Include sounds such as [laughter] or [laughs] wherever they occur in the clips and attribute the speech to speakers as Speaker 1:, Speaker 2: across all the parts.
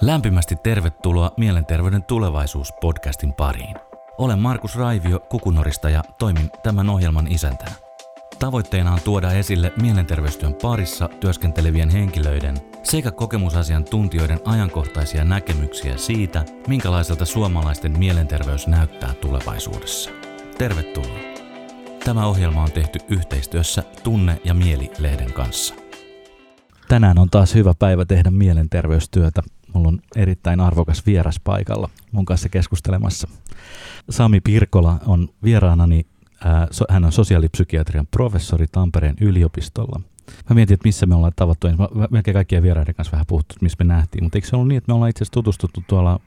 Speaker 1: Lämpimästi tervetuloa Mielenterveyden tulevaisuus-podcastin pariin. Olen Markus Raivio Kukunorista ja toimin tämän ohjelman isäntänä. Tavoitteena on tuoda esille mielenterveystyön parissa työskentelevien henkilöiden sekä kokemusasiantuntijoiden ajankohtaisia näkemyksiä siitä, minkälaiselta suomalaisten mielenterveys näyttää tulevaisuudessa. Tervetuloa. Tämä ohjelma on tehty yhteistyössä Tunne ja Mieli-lehden kanssa. Tänään on taas hyvä päivä tehdä mielenterveystyötä. Mulla on erittäin arvokas vieras paikalla mun kanssa keskustelemassa. Sami Pirkola on vieraanani. Hän on sosiaalipsykiatrian professori Tampereen yliopistolla. Mä mietin, että missä me ollaan tavattu. Mä melkein kaikkien vieraiden kanssa vähän puhuttu, missä me nähtiin. Mutta eikö se ollut niin, että me ollaan itse asiassa tutustuttu tuolla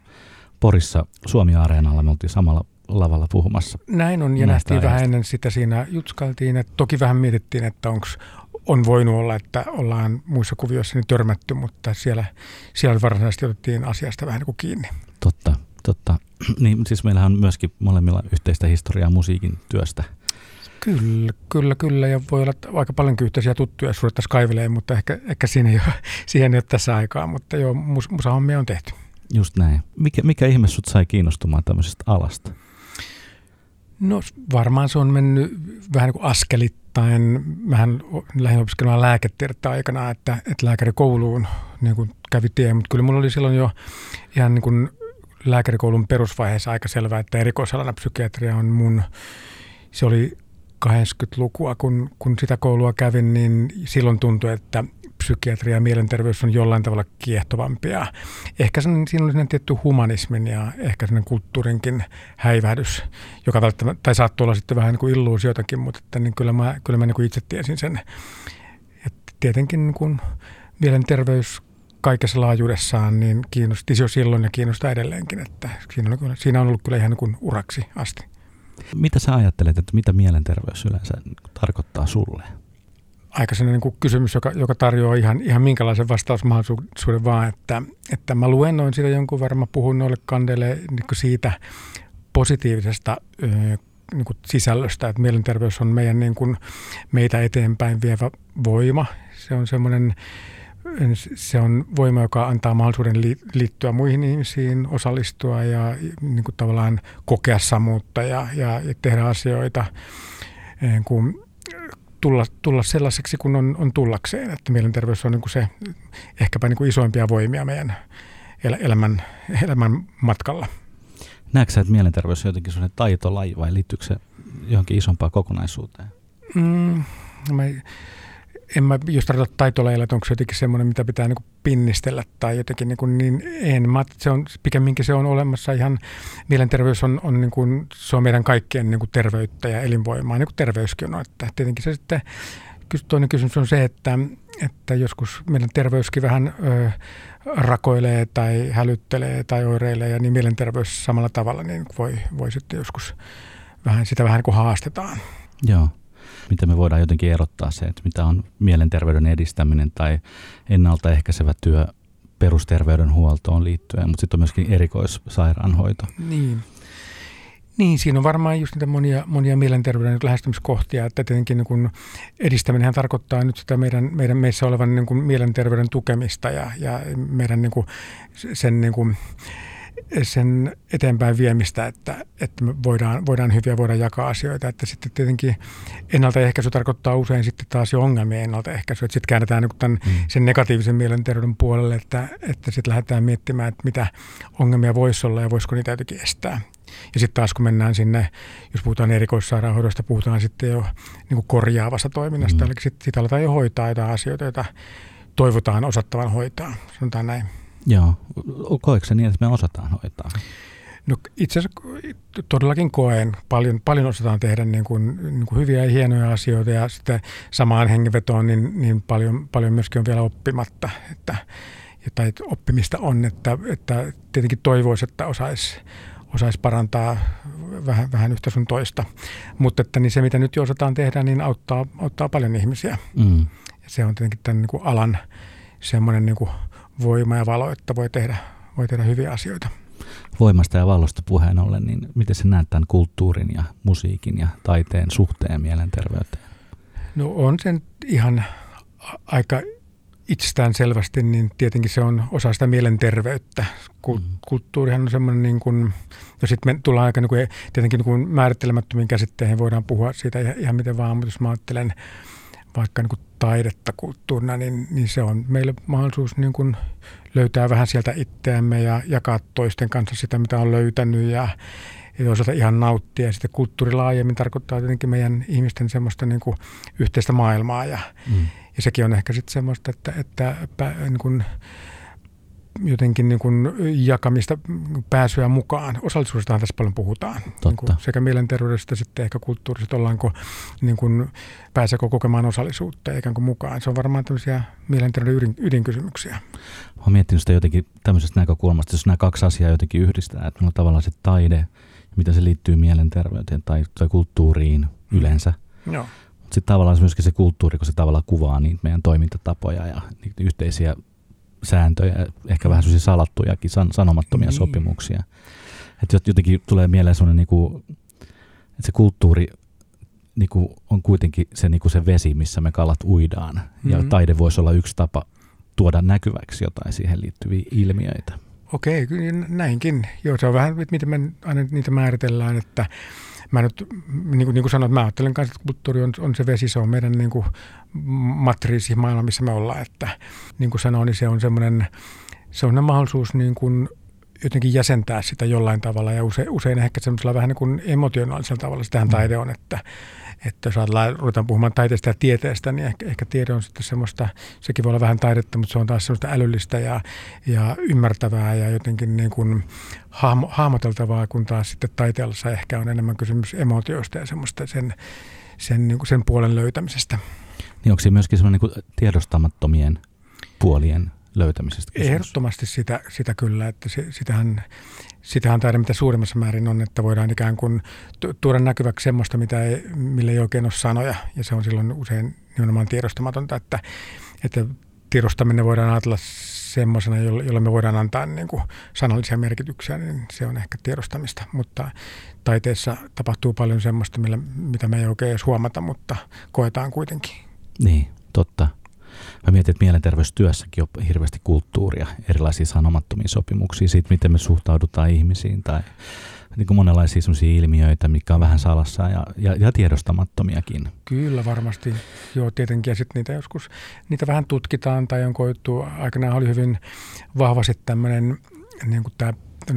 Speaker 1: Porissa Suomi-areenalla. Me oltiin samalla lavalla puhumassa.
Speaker 2: Näin on, ja nähtiin vähän ennen sitä siinä jutskailtiin. Että toki vähän mietittiin, että onko on voinut olla, että ollaan muissa kuvioissa niin törmätty, mutta siellä, siellä varsinaisesti otettiin asiasta vähän niin kuin kiinni.
Speaker 1: Totta, totta. [clears throat] Niin, siis meillähän on myöskin molemmilla yhteistä historiaa musiikin työstä.
Speaker 2: Kyllä, kyllä, kyllä. Ja voi olla aika paljonkin yhteisiä tuttuja, jos ruvettaisiin kaiveleen, mutta ehkä, ehkä siinä ei ole, [laughs] siihen ei ole tässä aikaa. Mutta joo, mus, musahommia on tehty.
Speaker 1: Just näin. Mikä, mikä ihme sut sai kiinnostumaan tämmöisestä alasta?
Speaker 2: No varmaan se on mennyt vähän niin kuin askelittain. Mähän lähdin opiskelemaan lääketiedettä aikana, että, että lääkärikouluun niin kuin kävi tie, mutta kyllä mulla oli silloin jo ihan niin kuin lääkärikoulun perusvaiheessa aika selvää, että erikoisalana psykiatria on mun, se oli 80-lukua, kun, kun sitä koulua kävin, niin silloin tuntui, että psykiatria ja mielenterveys on jollain tavalla kiehtovampia. Ehkä sen, siinä oli tietty humanismin ja ehkä sellainen kulttuurinkin häivähdys, joka välttämättä, tai saattoi olla sitten vähän niin kuin illuusiotakin, mutta että, niin kyllä mä, kyllä mä niin kuin itse tiesin sen. että tietenkin niin kuin mielenterveys kaikessa laajuudessaan niin kiinnosti jo silloin ja kiinnostaa edelleenkin, että siinä on, siinä on ollut kyllä ihan niin kuin uraksi asti.
Speaker 1: Mitä sä ajattelet, että mitä mielenterveys yleensä tarkoittaa sulle?
Speaker 2: Aika niin kysymys, joka, joka tarjoaa ihan, ihan minkälaisen vastausmahdollisuuden vaan, että, että mä luennoin sitä jonkun verran, mä puhun noille kandeille niin siitä positiivisesta niin kuin sisällöstä, että mielenterveys on meidän niin kuin, meitä eteenpäin vievä voima. Se on semmoinen se on voima, joka antaa mahdollisuuden liittyä muihin ihmisiin, osallistua ja niin kuin tavallaan kokea samuutta ja, ja, ja tehdä asioita. Kun tulla, tulla sellaiseksi kuin on, on tullakseen. Että mielenterveys on niin kuin se ehkäpä niin kuin isoimpia voimia meidän el, elämän, elämän matkalla.
Speaker 1: Näetkö että mielenterveys on jotenkin sellainen taitolaji vai liittyykö se johonkin isompaan kokonaisuuteen?
Speaker 2: Mm, mä, en mä just tarkoita taitolailla, että onko se jotenkin semmoinen, mitä pitää niin pinnistellä tai jotenkin niin, kuin niin en. Mä, se on, pikemminkin se on olemassa ihan, mielenterveys on, on niin kuin, se on meidän kaikkien niin kuin terveyttä ja elinvoimaa, niin kuin terveyskin on. Että tietenkin se sitten, toinen kysymys on se, että, että joskus meidän terveyskin vähän ö, rakoilee tai hälyttelee tai oireilee ja niin mielenterveys samalla tavalla niin voi, voi sitten joskus vähän, sitä vähän niin kuin haastetaan.
Speaker 1: Joo miten me voidaan jotenkin erottaa se, että mitä on mielenterveyden edistäminen tai ennaltaehkäisevä työ perusterveydenhuoltoon liittyen, mutta sitten on myöskin erikoissairaanhoito.
Speaker 2: Niin. Niin, siinä on varmaan just niitä monia, monia mielenterveyden lähestymiskohtia, että tietenkin niin kun edistäminen tarkoittaa nyt sitä meidän, meidän meissä olevan niin kuin mielenterveyden tukemista ja, ja meidän niin kuin sen niin kuin, sen eteenpäin viemistä, että, että me voidaan, voidaan hyviä voidaan jakaa asioita. Että sitten tietenkin ennaltaehkäisy tarkoittaa usein sitten taas jo ongelmien ennaltaehkäisy. Että sitten käännetään niin tämän, mm. sen negatiivisen mielenterveyden puolelle, että, että sitten lähdetään miettimään, että mitä ongelmia voisi olla ja voisiko niitä jotenkin estää. Ja sitten taas kun mennään sinne, jos puhutaan erikoissairaanhoidosta, puhutaan sitten jo niin kuin korjaavasta toiminnasta. Mm. Eli sitten sit aletaan jo hoitaa jotain asioita, joita toivotaan osattavan hoitaa, sanotaan näin.
Speaker 1: Joo. Koetko se niin, että me osataan hoitaa?
Speaker 2: No itse asiassa todellakin koen. Paljon, paljon osataan tehdä niin kuin, niin kuin hyviä ja hienoja asioita ja sitten samaan hengenvetoon niin, niin paljon, paljon myöskin on vielä oppimatta. Että, tai oppimista on, että, että tietenkin toivoisi, että osaisi osais parantaa vähän, vähän yhtä sun toista. Mutta että niin se, mitä nyt jo osataan tehdä, niin auttaa, auttaa paljon ihmisiä. Mm. Ja se on tietenkin tämän niin kuin alan semmoinen niin kuin voima ja valo, että voi tehdä, voi tehdä hyviä asioita.
Speaker 1: Voimasta ja valosta puheen ollen, niin miten se näet tämän kulttuurin ja musiikin ja taiteen suhteen mielenterveyteen?
Speaker 2: No on sen ihan aika itsestään selvästi, niin tietenkin se on osa sitä mielenterveyttä. Mm. Kulttuurihan on semmoinen, niin kuin, ja sitten me tullaan aika niin kuin, tietenkin niin kuin määrittelemättömiin käsitteihin, voidaan puhua siitä ihan miten vaan, mutta jos mä ajattelen vaikka niin kuin taidetta kulttuurina, niin, niin se on meille mahdollisuus niin kuin löytää vähän sieltä itseämme ja jakaa toisten kanssa sitä, mitä on löytänyt ja, ja toisaalta ihan nauttia. Ja sitten kulttuuri laajemmin tarkoittaa tietenkin meidän ihmisten semmoista niin kuin yhteistä maailmaa ja, mm. ja sekin on ehkä sitten semmoista, että, että niin kuin, jotenkin niin kuin jakamista, pääsyä mukaan. Osallisuudestahan tässä paljon puhutaan. Niin kuin sekä mielenterveydestä sitten ehkä kulttuurista, ollaanko niin kuin, pääseekö kokemaan osallisuutta ikään kuin mukaan. Se on varmaan tämmöisiä mielenterveyden ydin, ydinkysymyksiä.
Speaker 1: Mä oon miettinyt sitä jotenkin tämmöisestä näkökulmasta, jos nämä kaksi asiaa jotenkin yhdistää, että on tavallaan se taide, mitä se liittyy mielenterveyteen tai, tai kulttuuriin yleensä.
Speaker 2: Joo.
Speaker 1: Sitten tavallaan myöskin se kulttuuri, kun se tavallaan kuvaa niitä meidän toimintatapoja ja niitä yhteisiä sääntöjä, ehkä vähän sellaisia salattujakin, san, sanomattomia niin. sopimuksia. Että jotenkin tulee mieleen sellainen, niin kuin, että se kulttuuri niin kuin on kuitenkin se, niin kuin se vesi, missä me kalat uidaan. Mm-hmm. Ja taide voisi olla yksi tapa tuoda näkyväksi jotain siihen liittyviä ilmiöitä.
Speaker 2: Okei, näinkin. Joo, se on vähän, miten me aina niitä määritellään, että mä nyt, niin kuin, niin kuin sanoin, mä ajattelen kanssa, että kulttuuri on, on se vesi, se on meidän niin kuin, matriisi maailma, missä me ollaan. Että, niin kuin sanoin, niin se on semmoinen, se on mahdollisuus niin kuin, jotenkin jäsentää sitä jollain tavalla ja usein, usein ehkä semmoisella vähän niin kuin emotionaalisella tavalla. Sitähän mm. taide on, että, että jos ajatellaan, ruvetaan puhumaan taiteesta ja tieteestä, niin ehkä, ehkä tiede on sitten semmoista, sekin voi olla vähän taidetta, mutta se on taas semmoista älyllistä ja, ja ymmärtävää ja jotenkin niin kuin hahmo, hahmoteltavaa, kun taas sitten taiteella ehkä on enemmän kysymys emotioista ja semmoista sen, sen, niin kuin sen puolen löytämisestä.
Speaker 1: Niin onko se myöskin semmoinen niin tiedostamattomien puolien löytämisestä
Speaker 2: kysymys? Ehdottomasti sitä, sitä kyllä, että se, sitähän, sitähän taida mitä suurimmassa määrin on, että voidaan ikään kuin tuoda näkyväksi semmoista, mitä ei, mille ei oikein ole sanoja, ja se on silloin usein nimenomaan tiedostamatonta, että, että tiedostaminen voidaan ajatella semmoisena, jolla me voidaan antaa niin kuin sanallisia merkityksiä, niin se on ehkä tiedostamista, mutta taiteessa tapahtuu paljon semmoista, millä, mitä me ei oikein edes huomata, mutta koetaan kuitenkin.
Speaker 1: Niin, totta. Mä mietin, että mielenterveystyössäkin on hirveästi kulttuuria, erilaisia sanomattomia sopimuksia siitä, miten me suhtaudutaan ihmisiin tai niin kuin monenlaisia ilmiöitä, mikä on vähän salassa ja, ja, ja tiedostamattomiakin.
Speaker 2: Kyllä varmasti, joo tietenkin. Ja sitten niitä joskus, niitä vähän tutkitaan tai on koettu, aikanaan oli hyvin vahvasti tämmöinen niin kuin tämä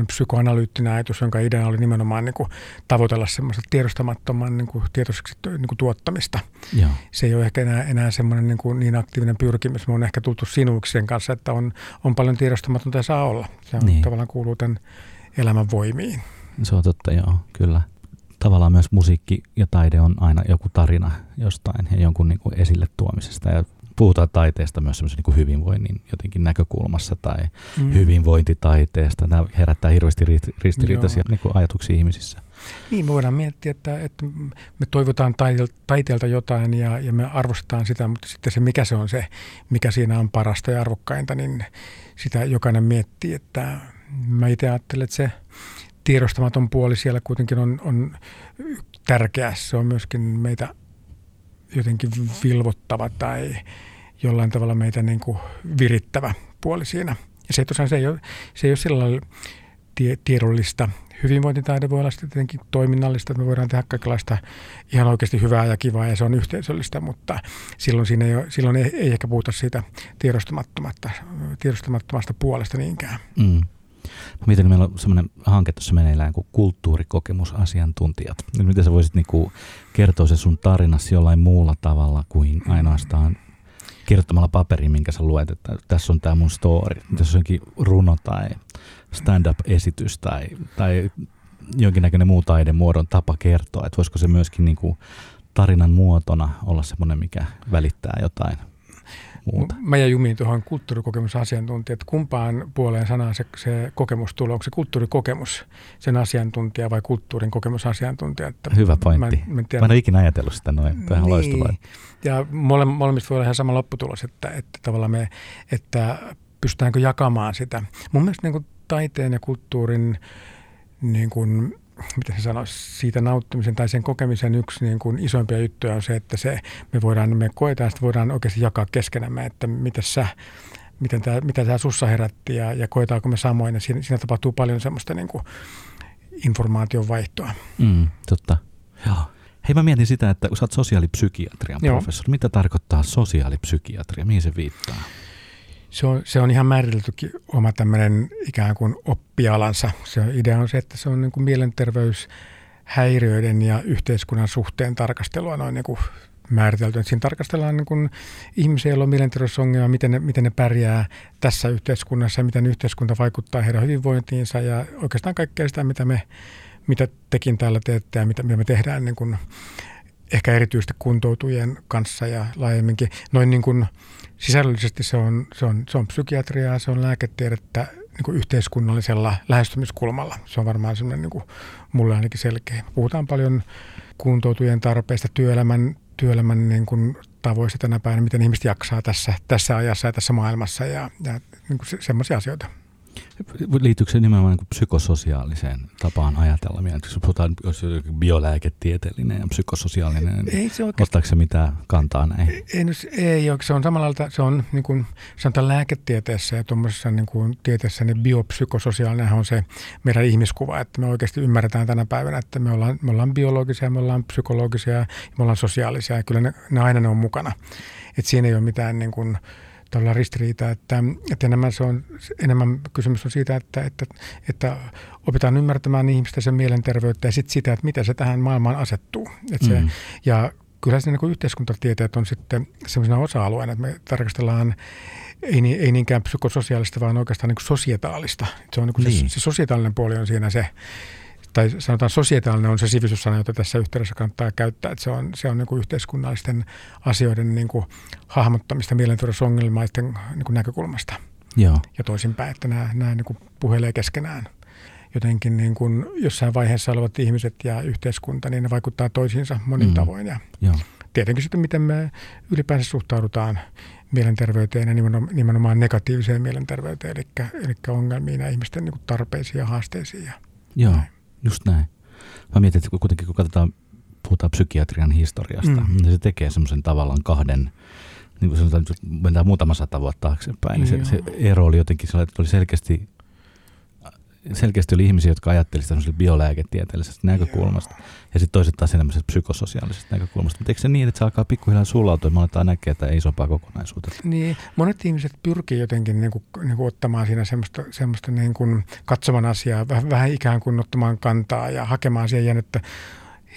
Speaker 2: psykoanalyyttinen ajatus, jonka idea oli nimenomaan niin kuin tavoitella semmoista tiedostamattoman niin kuin tietoiseksi niin kuin tuottamista.
Speaker 1: Joo.
Speaker 2: Se ei ole ehkä enää, enää semmoinen niin, kuin niin aktiivinen pyrkimys. Me on ehkä tultu sinuiksi sen kanssa, että on, on paljon tiedostamatonta ja saa olla. Se on, niin. tavallaan kuuluu tämän elämän voimiin.
Speaker 1: Se on totta, joo, kyllä. Tavallaan myös musiikki ja taide on aina joku tarina jostain ja jonkun niin kuin esille tuomisesta. Ja puhutaan taiteesta myös semmoisen niin hyvinvoinnin jotenkin näkökulmassa tai mm. hyvinvointitaiteesta. Nämä herättää hirveästi ristiriitaisia niin kuin ajatuksia ihmisissä.
Speaker 2: Niin, me voidaan miettiä, että, että me toivotaan taiteelta jotain ja, ja me arvostetaan sitä, mutta sitten se, mikä se on se, mikä siinä on parasta ja arvokkainta, niin sitä jokainen miettii. Että mä itse ajattelen, että se tiedostamaton puoli siellä kuitenkin on, on tärkeä. Se on myöskin meitä jotenkin vilvottava tai jollain tavalla meitä niin kuin virittävä puoli siinä. Ja se tosiaan se ei ole, se ei ole sillä lailla tie, tiedollista. Hyvinvointitaide voi olla sitten tietenkin toiminnallista, että me voidaan tehdä kaikenlaista ihan oikeasti hyvää ja kivaa ja se on yhteisöllistä, mutta silloin, siinä ei, ole, silloin ei, ei ehkä puhuta siitä tiedostamattomasta, tiedostamattomasta puolesta niinkään.
Speaker 1: Mm. Mä mietin, meillä on semmoinen hanke tuossa meneillään kuin kulttuurikokemusasiantuntijat. Miten sä voisit niinku kertoa se sun tarinasi jollain muulla tavalla kuin ainoastaan kirjoittamalla paperiin, minkä sä luet, että tässä on tämä mun story. Tässä on jonkin runo tai stand-up-esitys tai, tai jonkinnäköinen muu taidemuodon tapa kertoa, että voisiko se myöskin niinku tarinan muotona olla semmoinen, mikä välittää jotain muuta.
Speaker 2: Mä jäin jumiin tuohon kulttuurikokemusasiantuntija, että kumpaan puoleen sanaa se, se kokemus tulee. Onko se kulttuurikokemus sen asiantuntija vai kulttuurin kokemusasiantuntija? Että
Speaker 1: Hyvä pointti. Mä, mä, tiedän, mä en ole ikinä ajatellut sitä noin. Tämä on niin. loistavaa.
Speaker 2: Ja mole, molemmista voi olla ihan sama lopputulos, että, että tavallaan me, että pystytäänkö jakamaan sitä. Mun mielestä niin kuin taiteen ja kulttuurin niin kuin miten se sanoisi, siitä nauttimisen tai sen kokemisen yksi niin kuin isoimpia juttuja on se, että se, me voidaan, me koetaan, sitä voidaan oikeasti jakaa keskenämme, että miten sä, miten tämä, mitä tämä sussa herätti ja, ja koetaanko me samoin. Ja siinä, siinä tapahtuu paljon semmoista niin kuin informaation vaihtoa.
Speaker 1: Mm, totta. Joo. Hei mä mietin sitä, että kun sä oot sosiaalipsykiatrian
Speaker 2: Joo.
Speaker 1: professori, mitä tarkoittaa sosiaalipsykiatria? Mihin se viittaa?
Speaker 2: Se on, se on ihan määriteltykin oma tämmöinen ikään kuin oppialansa. Se idea on se, että se on niin kuin mielenterveyshäiriöiden ja yhteiskunnan suhteen tarkastelua noin niin kuin määritelty. Siinä tarkastellaan niin kuin ihmisiä, joilla on mielenterveysongelmia, miten ne, miten ne pärjää tässä yhteiskunnassa ja miten yhteiskunta vaikuttaa heidän hyvinvointiinsa ja oikeastaan kaikkea sitä, mitä, me, mitä tekin täällä teette ja mitä, mitä me tehdään niin kuin ehkä erityisesti kuntoutujien kanssa ja laajemminkin. Noin niin kuin sisällöllisesti se on, se on, se on psykiatriaa, se on lääketiedettä niin kuin yhteiskunnallisella lähestymiskulmalla. Se on varmaan semmoinen niin kuin mulle ainakin selkeä. Puhutaan paljon kuntoutujien tarpeista, työelämän, työelämän niin kuin tavoista tänä päivänä, miten ihmiset jaksaa tässä, tässä ajassa ja tässä maailmassa ja, ja niin kuin se, semmoisia asioita.
Speaker 1: Liittyykö se nimenomaan niin psykososiaaliseen tapaan ajatella? Jos puhutaan, jos biolääketieteellinen ja psykososiaalinen,
Speaker 2: Ei se oikeastaan
Speaker 1: ottaako se mitään kantaa näihin?
Speaker 2: Ei, no se- ei. Se on samalla lailla, se on niin kuin sanotaan lääketieteessä ja tuommoisessa niin kuin tieteessä, niin biopsykososiaalinen on se meidän ihmiskuva, että me oikeasti ymmärretään tänä päivänä, että me ollaan, me ollaan biologisia, me ollaan psykologisia ja me ollaan sosiaalisia ja kyllä ne, ne aina ne on mukana. Et siinä ei ole mitään niin kuin, tavallaan ristiriitaa, että, että enemmän, se on, enemmän kysymys on siitä, että, että, että opitaan ymmärtämään ihmistä sen mielenterveyttä ja sitten sitä, että miten se tähän maailmaan asettuu. Että se,
Speaker 1: Mm.
Speaker 2: ja kyllä se niin yhteiskuntatieteet on sitten sellaisena osa-alueena, että me tarkastellaan ei, ni- ei niinkään psykososiaalista, vaan oikeastaan niin kuin sosietaalista. Se, on niin
Speaker 1: Niin.
Speaker 2: se, se sosietaalinen puoli on siinä se, tai sanotaan sosietaalinen on se sivistyssana, jota tässä yhteydessä kannattaa käyttää. Että se on, se on niin kuin yhteiskunnallisten asioiden niin kuin hahmottamista mielenterveysongelmaisten niin kuin näkökulmasta
Speaker 1: Joo.
Speaker 2: ja toisinpäin, että nämä, nämä niin kuin puhelee keskenään. Jotenkin niin kuin jossain vaiheessa olevat ihmiset ja yhteiskunta, niin ne vaikuttaa toisiinsa monin
Speaker 1: Mm.
Speaker 2: tavoin. Ja
Speaker 1: Joo.
Speaker 2: tietenkin sitten, miten me ylipäänsä suhtaudutaan mielenterveyteen ja nimenomaan, nimenomaan negatiiviseen mielenterveyteen, eli, eli ongelmiin ja ihmisten niin kuin tarpeisiin ja haasteisiin. Ja,
Speaker 1: Joo,
Speaker 2: Näin.
Speaker 1: Just näin. Mä mietin, että kuitenkin kun katsotaan, puhutaan psykiatrian historiasta, mm. Niin se tekee semmoisen tavallaan kahden, niin kuin sanotaan, että mennään muutama sata vuotta taaksepäin, niin se, se ero oli jotenkin sellainen, että oli selkeästi, selkeästi oli ihmisiä, jotka ajattelivat tämmöisestä biolääketieteellisestä näkökulmasta, ja sitten toiset taas tämmöisestä psykososiaalisesta näkökulmasta. Mutta eikö se niin, että se alkaa pikkuhiljaa sulautua, ja me aletaan näkee, että ei isompaa kokonaisuutta?
Speaker 2: Niin, monet ihmiset pyrkii jotenkin niin kuin, niin kuin ottamaan siinä semmoista, semmoista niin kuin katsoman asiaa, vähän, vähän ikään kuin ottamaan kantaa ja hakemaan siihen jään, että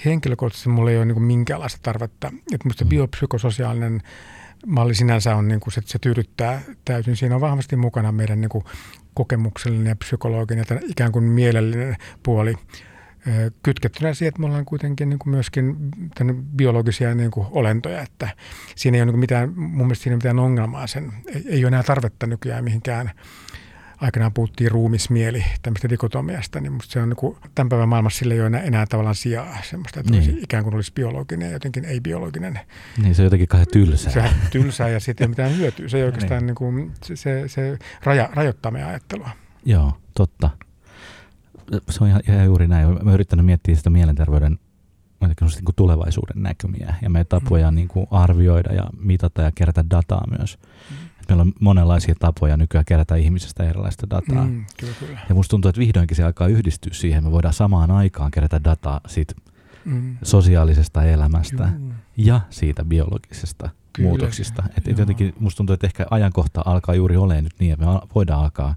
Speaker 2: henkilökohtaisesti mulla ei ole niin kuin minkäänlaista tarvetta. Että musta
Speaker 1: mm.
Speaker 2: biopsykososiaalinen malli sinänsä on, niin kuin se, se tyydyttää täysin. Siinä on vahvasti mukana meidän niin kuin kokemuksellinen ja psykologinen ja ikään kuin mielellinen puoli kytkettynä siihen, että me ollaan kuitenkin niin kuin myöskin biologisia niin kuin olentoja, että siinä ei ole niin mitään, mun mielestä siinä ei ole mitään ongelmaa sen, ei, ei ole enää tarvetta nykyään mihinkään, aikanaan puhuttiin ruumismieli tämmöistä dikotomiasta, niin musta se on niin kuin, tämän päivän maailmassa sillä ei ole enää, enää tavallaan sijaa semmoista, että
Speaker 1: Niin.
Speaker 2: niin. olisi, ikään kuin olisi biologinen ja jotenkin ei-biologinen.
Speaker 1: Niin se on jotenkin kahden tylsää.
Speaker 2: Sehän on tylsää ja siitä ei mitään hyötyä. Se ei [laughs] oikeastaan
Speaker 1: Niin.
Speaker 2: niin kuin, se, se, se raja, rajoittaa meidän ajattelua.
Speaker 1: Joo, totta. Se on ihan, ihan juuri näin. Mä yrittänyt miettiä sitä mielenterveyden niin kuin tulevaisuuden näkymiä ja meidän tapoja
Speaker 2: Mm.
Speaker 1: niin kuin arvioida ja mitata ja kerätä dataa myös. Et meillä on monenlaisia tapoja nykyään kerätä ihmisestä erilaista dataa. Mm.
Speaker 2: Kyllä, kyllä.
Speaker 1: Ja musta tuntuu, että vihdoinkin se alkaa yhdistyä siihen. Me voidaan samaan aikaan kerätä dataa siitä
Speaker 2: Mm.
Speaker 1: sosiaalisesta elämästä
Speaker 2: Juu.
Speaker 1: ja siitä biologisesta
Speaker 2: Kyllä,
Speaker 1: muutoksista. Et, et jotenkin musta tuntuu, että ehkä ajankohta alkaa juuri olemaan nyt niin, että me voidaan alkaa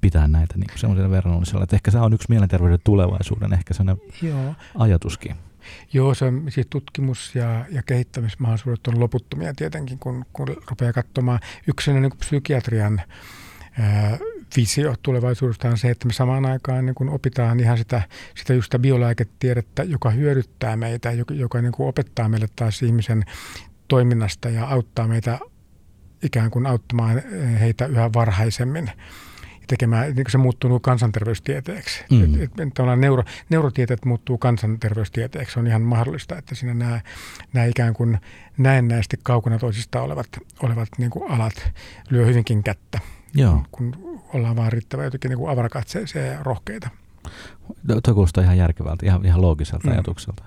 Speaker 1: pitää näitä niin semmoisella verrannollisella. Että ehkä se on yksi mielenterveyden tulevaisuuden ehkä sellainen
Speaker 2: Joo.
Speaker 1: ajatuskin.
Speaker 2: Joo, se on, siis tutkimus- ja, ja kehittämismahdollisuudet on loputtomia tietenkin, kun, kun rupeaa katsomaan. Yksi niin psykiatrian ää, visio tulevaisuudesta on se, että me samaan aikaan niin kun opitaan ihan sitä, sitä just sitä biolääketiedettä, joka hyödyttää meitä, joka, joka niin kuin opettaa meille taas ihmisen toiminnasta ja auttaa meitä ikään kuin auttamaan heitä yhä varhaisemmin tekemään, niin kuin se muuttuu kansanterveystieteeksi.
Speaker 1: Mm.
Speaker 2: Mm. Et, et, neuro, neurotieteet muuttuu kansanterveystieteeksi. Se on ihan mahdollista, että siinä nämä, nämä ikään kuin näennäisesti kaukana toisistaan olevat, olevat niin kuin alat lyö hyvinkin kättä,
Speaker 1: Joo.
Speaker 2: kun ollaan vaan riittävän jotenkin niin kuin avarakatseisia ja rohkeita.
Speaker 1: Tuo kuulostaa ihan järkevältä, ihan, ihan loogiselta mm. ajatukselta.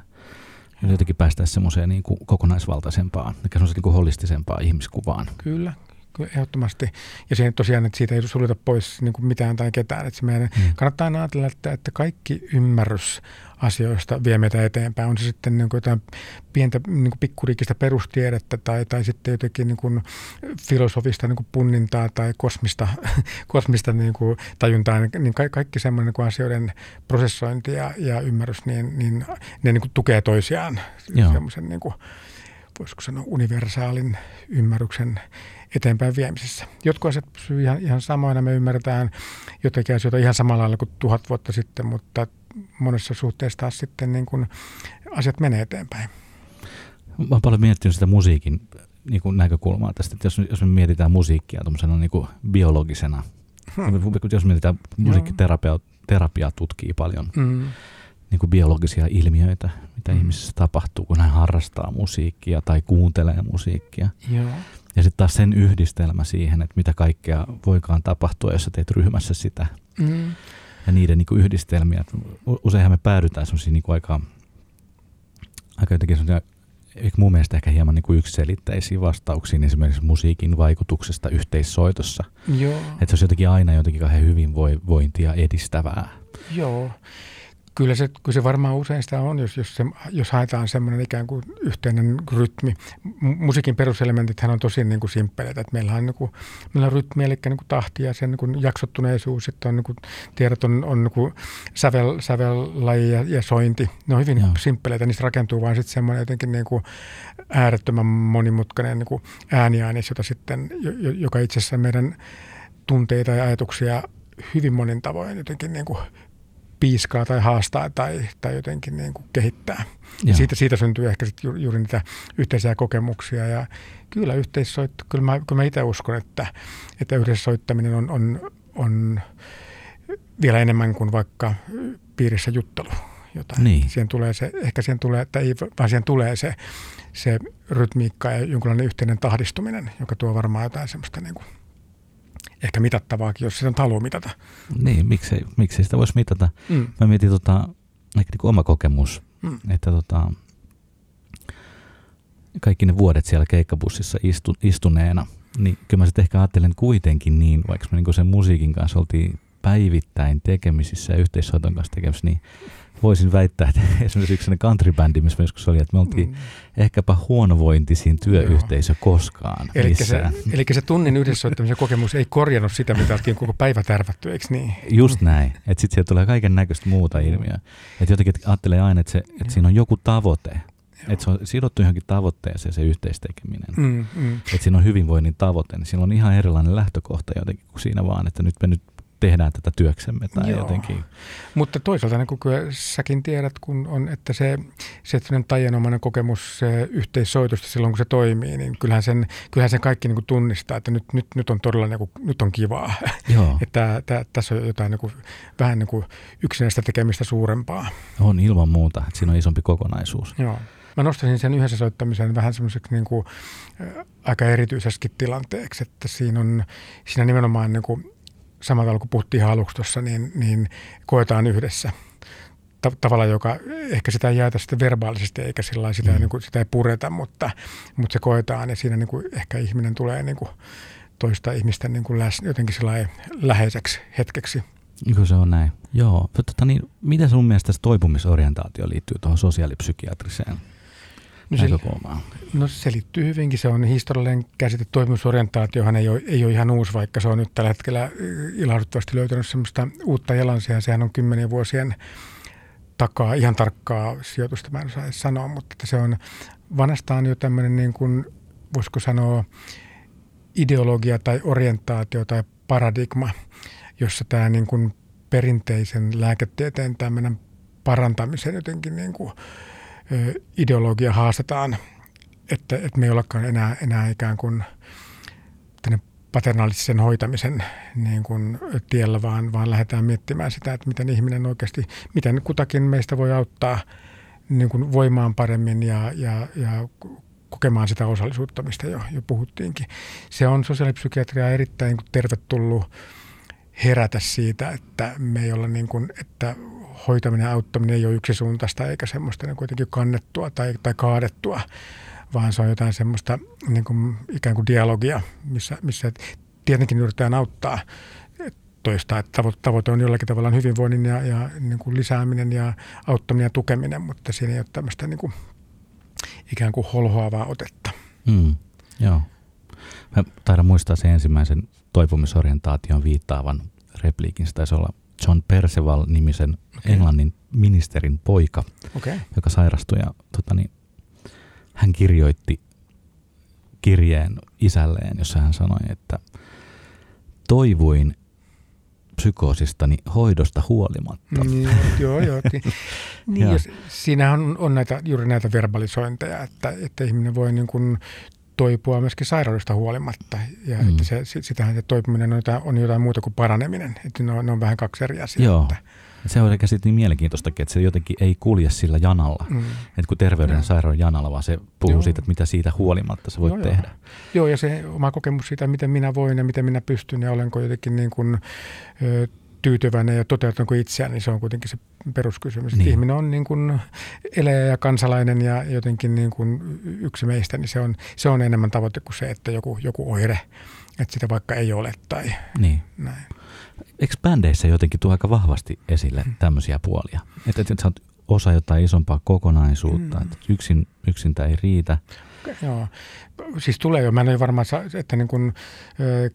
Speaker 1: Ja jotenkin päästään semmoiseen niin kuin kokonaisvaltaisempaan, mikä on niin kuin holistisempaan ihmiskuvaan.
Speaker 2: Kyllä, ehdottomasti. Ja siihen tosiaan, että siitä ei suljeta pois niin kuin mitään tai ketään. Että se meidän mm. kannattaa aina ajatella, että, että kaikki ymmärrys asioista vie meitä eteenpäin. On se sitten niin kuin jotain pientä niin kuin pikkuriikistä perustiedettä tai, tai sitten jotenkin niin kuin filosofista niin kuin punnintaa tai kosmista, [laughs] kosmista niin kuin tajuntaa. Niin kaikki semmoinen niin asioiden prosessointi ja, ja ymmärrys, niin, niin ne niin kuin tukee toisiaan. Semmoisen niin kuin, voisiko sanoa universaalin ymmärryksen eteenpäin viemisessä. Jotkut asiat pysyvät ihan, ihan samoina. Me ymmärretään jotakin asioita ihan samalla lailla kuin tuhat vuotta sitten, mutta monessa suhteessa taas sitten niin kuin asiat menee eteenpäin.
Speaker 1: Mä olen paljon miettinyt sitä musiikin niin kuin näkökulmaa tästä, että jos, jos me mietitään musiikkia niin kuin biologisena, hmm. jos mietitään musiikkiterapia terapia tutkii paljon hmm. Niin kuin biologisia ilmiöitä, mitä hmm. ihmisessä tapahtuu, kun hän harrastaa musiikkia tai kuuntelee musiikkia.
Speaker 2: Joo.
Speaker 1: Ja sitten taas sen yhdistelmä siihen, että mitä kaikkea voikaan tapahtua, jos sä teet ryhmässä sitä. Mm. Ja niiden niin kuin yhdistelmiä. Useinhan me päädytään semmoisiin niin aika, aika jotenkin mun mielestä ehkä hieman niin kuin yksiselitteisiin vastauksiin esimerkiksi musiikin vaikutuksesta yhteissoitossa.
Speaker 2: Joo.
Speaker 1: Että se olisi jotenkin aina jotenkin kauhean hyvinvointia edistävää.
Speaker 2: Joo. Kyllä se, kyllä se varmaan usein sitä on, jos, jos, se, jos haetaan semmoinen ikään kuin yhteinen rytmi. Musiikin peruselementithän on tosi niin kuin simppeleitä. Että meillä on, niin kuin, meillä on rytmi, eli niin kuin tahti ja sen niin kuin jaksottuneisuus. Sitten on niin kuin, tiedot on, on niin kuin sävel, sävellaji ja, ja sointi. Ne on hyvin Joo. simppeleitä. Niistä rakentuu vaan sitten semmoinen jotenkin niin kuin äärettömän monimutkainen niin kuin ääniaines, jota sitten, joka itse asiassa meidän tunteita ja ajatuksia hyvin monin tavoin jotenkin niin kuin piiskaa tai haastaa tai, tai jotenkin niin kuin kehittää. Ja siitä, siitä syntyy ehkä sit juuri, juuri niitä yhteisiä kokemuksia ja kyllä yhteissoitto, kyllä mä, kyllä mä itse uskon, että, että yhdessä soittaminen on, on, on vielä enemmän kuin vaikka piirissä juttelu. Jotain.
Speaker 1: Niin.
Speaker 2: Siihen tulee se, ehkä siihen tulee, että ei, vaan siihen tulee se, se rytmiikka ja jonkinlainen yhteinen tahdistuminen, joka tuo varmaan jotain semmoista niin kuin ehkä mitattavaakin, jos sitä haluaa mitata.
Speaker 1: Niin, miksei, miksei sitä voisi mitata. Mm. Mä mietin tota, ehkä niin oma kokemus, mm. että tota, kaikki ne vuodet siellä keikkabussissa istu, istuneena, niin kyllä mä sitten ehkä ajattelen kuitenkin niin, vaikka me niin sen musiikin kanssa oltiin päivittäin tekemisissä ja yhteishoiton kanssa tekemisissä, niin voisin väittää, että [laughs] esimerkiksi yksi country-bändi, missä joskus oli, että me oltiin mm. ehkäpä huonovointisin työyhteisö Joo. koskaan
Speaker 2: eli se, eli se tunnin yhdessä kokemus ei korjannut sitä, mitä oltiin koko päivä tärvätty, eikö niin?
Speaker 1: Just näin. Että sitten sieltä tulee kaiken näköistä muuta ilmiöä. Että jotenkin ajattelee aina, että, se, että siinä on joku tavoite. Että se on sidottu johonkin tavoitteeseen se yhteistekeminen. Mm, mm. Että siinä on hyvinvoinnin tavoite, niin siinä on ihan erilainen lähtökohta jotenkin kuin siinä vaan, että nyt me nyt tehdään tätä työksemme tai Joo. jotenkin.
Speaker 2: Mutta toisaalta niin kuin säkin tiedät, kun on, että se, se taianomainen kokemus se yhteissoitusta silloin, kun se toimii, niin kyllähän sen, kyllähän sen kaikki niin kuin tunnistaa, että nyt, nyt, nyt on todella niin kuin, nyt on kivaa.
Speaker 1: Joo. [laughs]
Speaker 2: että tä, tässä on jotain niin kuin, vähän niin kuin yksinäistä tekemistä suurempaa.
Speaker 1: On ilman muuta, että siinä on isompi kokonaisuus.
Speaker 2: Joo. Mä nostaisin sen yhdessä soittamisen vähän semmoiseksi niin kuin, aika erityisessäkin tilanteeksi, että siinä on siinä nimenomaan niin kuin, samalla tavalla kuin puhuttiin ihan aluksi tuossa, niin, niin koetaan yhdessä ta- tavalla, joka ehkä sitä ei jäätä sitten verbaalisesti eikä sillä sitä, mm. niin kuin, sitä ei pureta, mutta, mutta se koetaan ja siinä niin kuin ehkä ihminen tulee niin kuin toista ihmistä niin kuin läs, jotenkin läheiseksi hetkeksi.
Speaker 1: Kyllä se on näin. Joo. Tota, niin, miten sun mielestä toipumisorientaatio liittyy tuohon sosiaalipsykiatriseen no se,
Speaker 2: no se liittyy hyvinkin. Se on historiallinen käsite. Toimimusorientaatiohan ei ole, ei ole ihan uusi, vaikka se on nyt tällä hetkellä ilahduttavasti löytänyt semmoista uutta jalansia. Sehän on kymmenien vuosien takaa ihan tarkkaa sijoitusta, mä en osaa sanoa, mutta että se on vanhastaan jo tämmöinen niin kuin, voisiko sanoa, ideologia tai orientaatio tai paradigma, jossa tämä niin kuin perinteisen lääketieteen tämmöinen parantamisen jotenkin niin kuin ideologia haastetaan, että, että me ei olekaan enää, enää ikään kuin paternaalisen hoitamisen niin kuin tiellä, vaan, vaan lähdetään miettimään sitä, että miten ihminen oikeasti, miten kutakin meistä voi auttaa niin kuin voimaan paremmin ja, ja, ja kokemaan sitä osallisuutta, mistä jo, jo puhuttiinkin. Se on sosiaalipsykiatria erittäin tervetullut herätä siitä, että me ei olla niin kuin, että hoitaminen ja auttaminen ei ole yksisuuntaista eikä semmoista niin kuitenkin kannettua tai, tai kaadettua, vaan se on jotain semmoista niin kuin, ikään kuin dialogia, missä, missä tietenkin yritetään auttaa toista, että tavoite on jollakin tavalla hyvinvoinnin ja, ja niin kuin lisääminen ja auttaminen ja tukeminen, mutta siinä ei ole tämmöistä niin kuin, ikään kuin holhoavaa otetta.
Speaker 1: Mm, joo. Mä taidan muistaa sen ensimmäisen toipumisorientaation viittaavan repliikin. Se taisi olla John Perceval-nimisen okay. englannin ministerin poika, okay. joka sairastui ja tota niin, hän kirjoitti kirjeen isälleen, jossa hän sanoi, että toivuin psykoosistani hoidosta huolimatta.
Speaker 2: Mm, joo, joo. [laughs] niin, ja. siinähän on, on näitä, juuri näitä verbalisointeja, että, että ihminen voi niin kuin toipua myöskin sairaudesta huolimatta. Ja mm. että se, sitähän se toipuminen on jotain, on jotain muuta kuin paraneminen. Että ne on, ne on vähän kaksi eri asiaa.
Speaker 1: Joo. Että. Se on sitten niin mielenkiintoistakin, että se jotenkin ei kulje sillä janalla. Mm. Että kun terveyden ja sairauden janalla, vaan se puhuu Joo. siitä, että mitä siitä huolimatta sä voit Joo, tehdä.
Speaker 2: Joo. Joo, ja se oma kokemus siitä, miten minä voin ja miten minä pystyn ja olenko jotenkin niin kuin, ö, tyytyväinen ja toteutanko itseään, niin se on kuitenkin se peruskysymys. Niin. Ihminen on niin kuin eläjä ja kansalainen ja jotenkin niin kuin yksi meistä, niin se on, se on enemmän tavoite kuin se, että joku, joku oire, että sitä vaikka ei ole tai
Speaker 1: niin. näin. Eikö bändeissä jotenkin tuo aika vahvasti esille hmm. tämmöisiä puolia? Että, että sä oot osa jotain isompaa kokonaisuutta, mm. että yksin, yksin tämä ei riitä.
Speaker 2: Joo, siis tulee jo. Mä en ole varmaan, että niin kuin,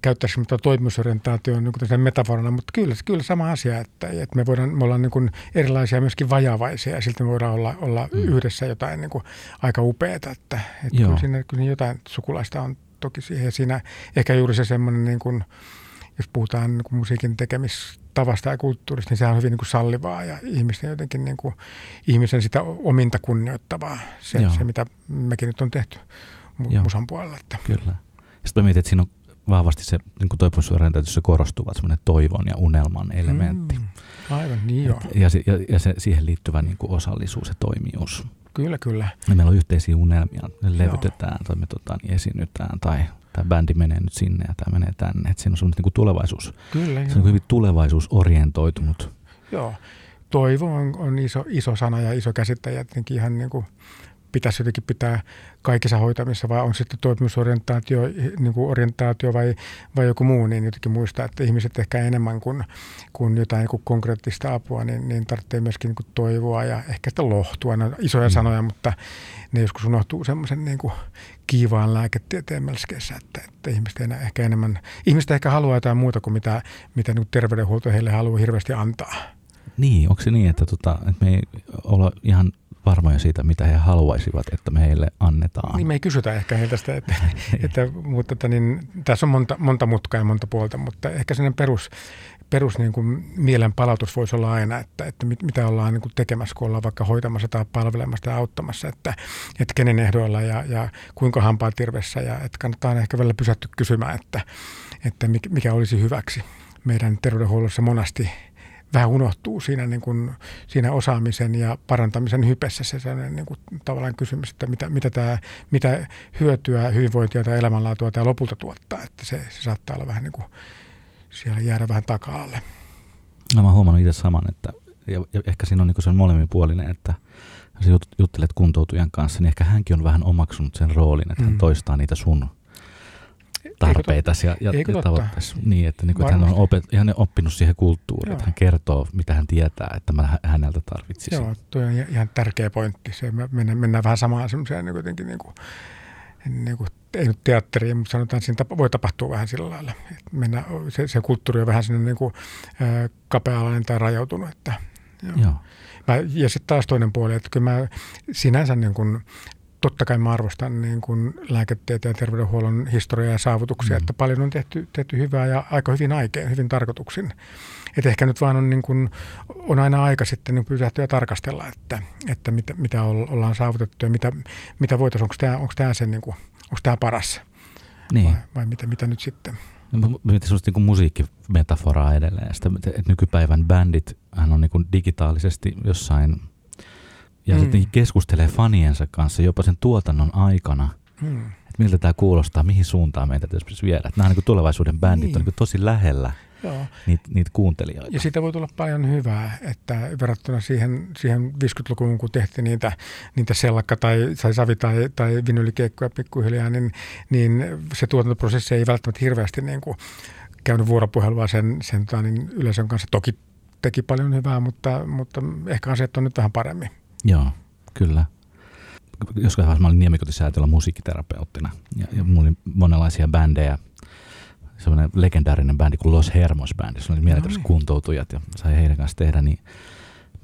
Speaker 2: käyttäisi mutta toimimusorientaatio niin kuin metaforana, mutta kyllä, kyllä sama asia, että, että me, voidaan, me ollaan niin kuin erilaisia myöskin vajavaisia ja silti me voidaan olla, olla mm. yhdessä jotain niin kuin aika upeata, että, että kyllä, siinä, kyllä jotain sukulaista on toki siihen ja siinä ehkä juuri se semmoinen niin kuin, jos puhutaan niin kuin musiikin tekemistavasta ja kulttuurista, niin se on hyvin niin kuin sallivaa ja ihmisten jotenkin niin kuin, ihmisen sitä ominta kunnioittavaa, se, se mitä mekin nyt on tehty Joo. musan puolella. Että.
Speaker 1: Kyllä. Sitten mä mietin, että siinä on vahvasti se niin toipumisorientaatiossa korostuva semmoinen toivon ja unelman elementti. Mm,
Speaker 2: aivan, niin joo.
Speaker 1: ja, ja, ja se, siihen liittyvä niin kuin osallisuus ja toimijuus.
Speaker 2: Kyllä, kyllä.
Speaker 1: Ja meillä on yhteisiä unelmia, ne levytetään tai me tota, niin esiinnytään tai tämä bändi menee nyt sinne ja tämä menee tänne. Että siinä on semmoinen niin tulevaisuus. Kyllä, se on hyvin tulevaisuusorientoitunut.
Speaker 2: Joo. Toivo on, on iso, iso sana ja iso käsite ja tietenkin ihan niin kuin pitäisi jotenkin pitää kaikissa hoitamissa, vai on sitten toimimusorientaatio niin kuin orientaatio vai, vai joku muu, niin jotenkin muistaa, että ihmiset ehkä enemmän kuin, kuin jotain niin kuin konkreettista apua, niin, niin tarvitsee myöskin niin kuin toivoa ja ehkä sitä lohtua. Ne on isoja mm. sanoja, mutta ne joskus unohtuu semmoisen niin kuin kiivaan lääketieteen melskeessä, että, että ihmiset enää, ehkä enemmän, ihmiset ehkä haluaa jotain muuta kuin mitä, mitä niin terveydenhuolto heille haluaa hirveästi antaa.
Speaker 1: Niin, onko se niin, että, tota, että me ei olla ihan varmoja siitä, mitä he haluaisivat, että me heille annetaan.
Speaker 2: Niin me ei kysytä ehkä heiltä sitä, että, [laughs] että, mutta että, niin, tässä on monta, monta mutkaa ja monta puolta, mutta ehkä sellainen perus, perus niin kuin mielen palautus voisi olla aina, että, että mit, mitä ollaan niin kuin tekemässä, kun ollaan vaikka hoitamassa tai palvelemassa tai auttamassa, että, että kenen ehdoilla ja, ja kuinka hampaa tirvessä ja että kannattaa ehkä välillä pysähtyä kysymään, että, että mikä olisi hyväksi meidän terveydenhuollossa monasti – vähän unohtuu siinä, niin kuin, siinä osaamisen ja parantamisen hypessä se sellainen niin kuin, tavallaan kysymys, että mitä, mitä, tämä, mitä hyötyä, hyvinvointia tai elämänlaatua tämä lopulta tuottaa. Että se, se saattaa olla vähän niin kuin, siellä jäädä vähän taka-alle.
Speaker 1: No mä huomannut itse saman, että ja, ja ehkä siinä on niin sen molemminpuolinen, että jos juttelet kuntoutujan kanssa, niin ehkä hänkin on vähän omaksunut sen roolin, että mm. hän toistaa niitä sun tarpeita ja, ja, ja tavoitteessa. Niin, että, niin kuin, että hän on opet, ihan oppinut siihen kulttuuriin, Joo. että hän kertoo, mitä hän tietää, että mä häneltä tarvitsisin.
Speaker 2: Joo, tuo on ihan tärkeä pointti. Se, me mennään, mennään vähän samaan semmoiseen niin kuitenkin niin kuin, niin kuin, ei nyt teatteriin, mutta sanotaan, että siinä voi tapahtua vähän sillä lailla. Että mennään, se, se kulttuuri on vähän sellainen niin kuin, kapea-alainen tai rajautunut. Että, joo. Joo. Mä, ja sitten taas toinen puoli, että kyllä mä sinänsä niin kuin, totta kai mä arvostan niin kuin lääketieteen ja terveydenhuollon historiaa ja saavutuksia, mm. että paljon on tehty, tehty hyvää ja aika hyvin aikeen, hyvin tarkoituksin. Että ehkä nyt vaan on, niin kuin, on aina aika sitten niin pysähtyä ja tarkastella, että, että mitä, mitä ollaan saavutettu ja mitä, mitä voitaisiin, onko tämä, onko tämä, sen, niin kuin, onko tämä paras niin. vai, vai mitä, mitä nyt sitten.
Speaker 1: No, mietin sinusta niin musiikkimetaforaa edelleen. Sitä, että nykypäivän bändit hän on niin kuin digitaalisesti jossain – ja mm. sitten keskustelee faniensa kanssa jopa sen tuotannon aikana, mm. että miltä tämä kuulostaa, mihin suuntaan meitä pitäisi viedä. Nämä niin tulevaisuuden bändit niin. on niin tosi lähellä Joo. Niitä, niitä kuuntelijoita.
Speaker 2: Ja siitä voi tulla paljon hyvää, että verrattuna siihen, siihen 50-lukuun, kun tehtiin niitä, niitä sellakka- tai, tai savi- tai, tai vinyylikeikkoja pikkuhiljaa, niin, niin se tuotantoprosessi ei välttämättä hirveästi niin kuin käynyt vuoropuhelua sen, sen tota, niin yleisön kanssa. Toki teki paljon hyvää, mutta, mutta ehkä asiat on nyt vähän paremmin.
Speaker 1: Joo, kyllä joskus vaiheessa mä olin Niemikotisäätiöllä musiikkiterapeuttina ja, ja mulla oli monenlaisia bändejä. Sellainen legendaarinen bändi kuin Los Hermos bändi, se oli mielenkiintoiset kuntoutujat ja sai heidän kanssa tehdä, niin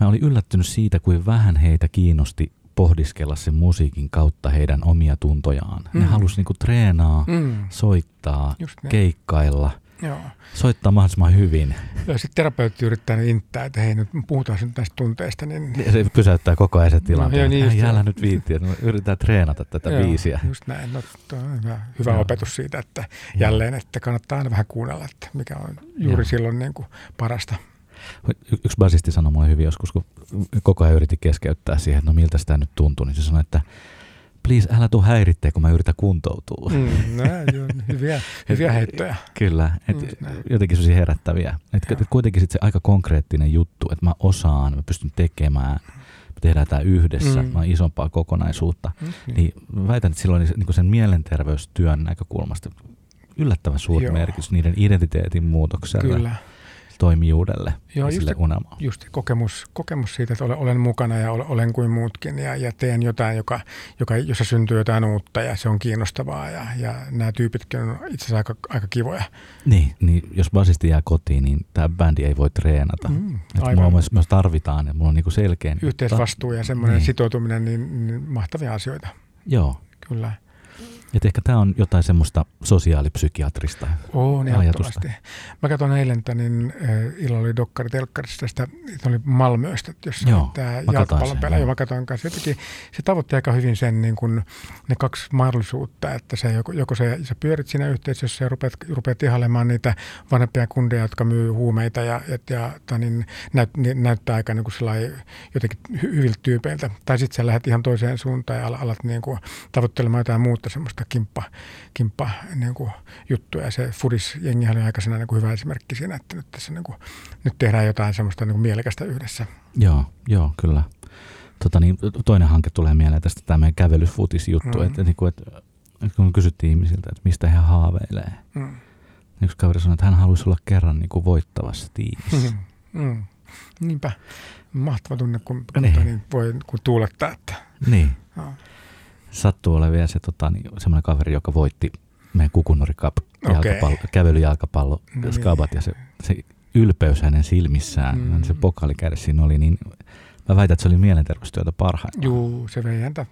Speaker 1: mä olin yllättynyt siitä, kuin vähän heitä kiinnosti pohdiskella sen musiikin kautta heidän omia tuntojaan. Mm. Ne halusi niinku treenaa, mm. soittaa, keikkailla – Joo. soittaa mahdollisimman hyvin.
Speaker 2: Ja sitten terapeutti yrittää inttää, että hei nyt puhutaan nyt näistä tunteista. Niin...
Speaker 1: Ja se pysäyttää koko ajan se tilanteen. No, niin älä nyt viitti, että yritetään treenata tätä Joo, biisiä.
Speaker 2: just näin. No, on hyvä, hyvä opetus siitä, että jälleen, että kannattaa aina vähän kuunnella, että mikä on juuri Joo. silloin niin kuin parasta.
Speaker 1: Y- yksi basisti sanoi mulle hyvin joskus, kun koko ajan yritti keskeyttää siihen, että no miltä sitä nyt tuntuu, niin se sanoi, että please älä tuu häiritteen, kun mä yritän kuntoutua.
Speaker 2: Mm, no, hyviä, [laughs] hyviä heittoja.
Speaker 1: Kyllä, et mm, jotenkin sellaisia herättäviä. Et, kuitenkin sit se aika konkreettinen juttu, että mä osaan, mä pystyn tekemään, me tehdään tämä yhdessä, mm. mä isompaa kokonaisuutta. Mm, niin. niin väitän, että silloin niin sen mielenterveystyön näkökulmasta yllättävän suuri Joo. merkitys niiden identiteetin muutokselle. Kyllä toimijuudelle Joo, sille just, unelmaan.
Speaker 2: Just kokemus, kokemus siitä, että olen, olen mukana ja olen kuin muutkin ja, ja teen jotain, joka, joka, jossa syntyy jotain uutta ja se on kiinnostavaa ja, ja nämä tyypitkin on itse asiassa aika, aika kivoja.
Speaker 1: Niin, niin jos basisti jää kotiin, niin tämä bändi ei voi treenata. Mm, aivan. myös, myös tarvitaan, että mulla on niinku selkeä...
Speaker 2: Yhteisvastuu ja semmoinen niin. sitoutuminen, niin, niin mahtavia asioita.
Speaker 1: Joo.
Speaker 2: Kyllä.
Speaker 1: Et ehkä tämä on jotain semmoista sosiaalipsykiatrista
Speaker 2: on, ajatusta. Mä katson eilen tämän, niin äh, illalla oli dokkari telkkarissa tästä, oli Malmöstä, jossa Joo, tämä jalkapallon pelaaja. Mä katsoin kanssa. Jotenkin se tavoitti aika hyvin sen niin kun, ne kaksi mahdollisuutta, että se joko, joko se, sä pyörit siinä yhteisössä ja rupeat, rupeat ihailemaan niitä vanhempia kundeja, jotka myy huumeita ja, ja, ja niin, näyt, niin, näyttää aika niin kuin jotenkin hyviltä tyypeiltä. Tai sitten sä lähdet ihan toiseen suuntaan ja alat niin kuin, tavoittelemaan jotain muuta semmoista semmoista kimppa, kimppa niin kuin juttuja. Ja se Fudis-jengi oli aika niin kuin hyvä esimerkki siinä, että nyt, tässä niin kuin, nyt tehdään jotain semmoista niin kuin mielekästä yhdessä.
Speaker 1: Joo, joo, kyllä. Tota, niin, toinen hanke tulee mieleen tästä tämä meidän kävelyfutis-juttu, mm. että, niin kuin, että, että kun kysyttiin ihmisiltä, että mistä he haaveilee, mm. niin yksi kaveri sanoi, että hän haluaisi olla kerran niin kuin voittavassa tiimissä. Mm.
Speaker 2: Mm. Niinpä. Mahtava tunne, kun, niin. niin voi kun tuulettaa. Että.
Speaker 1: Niin. No sattuu olemaan vielä se tota, niin, semmoinen kaveri, joka voitti meidän Kukunori Cup okay. kävelyjalkapallo no niin. skabat ja se, se ylpeys hänen silmissään, mm. se pokaali siinä oli niin, mä väitän, että se oli mielenterveystyötä parhain.
Speaker 2: Juu, se vei häntä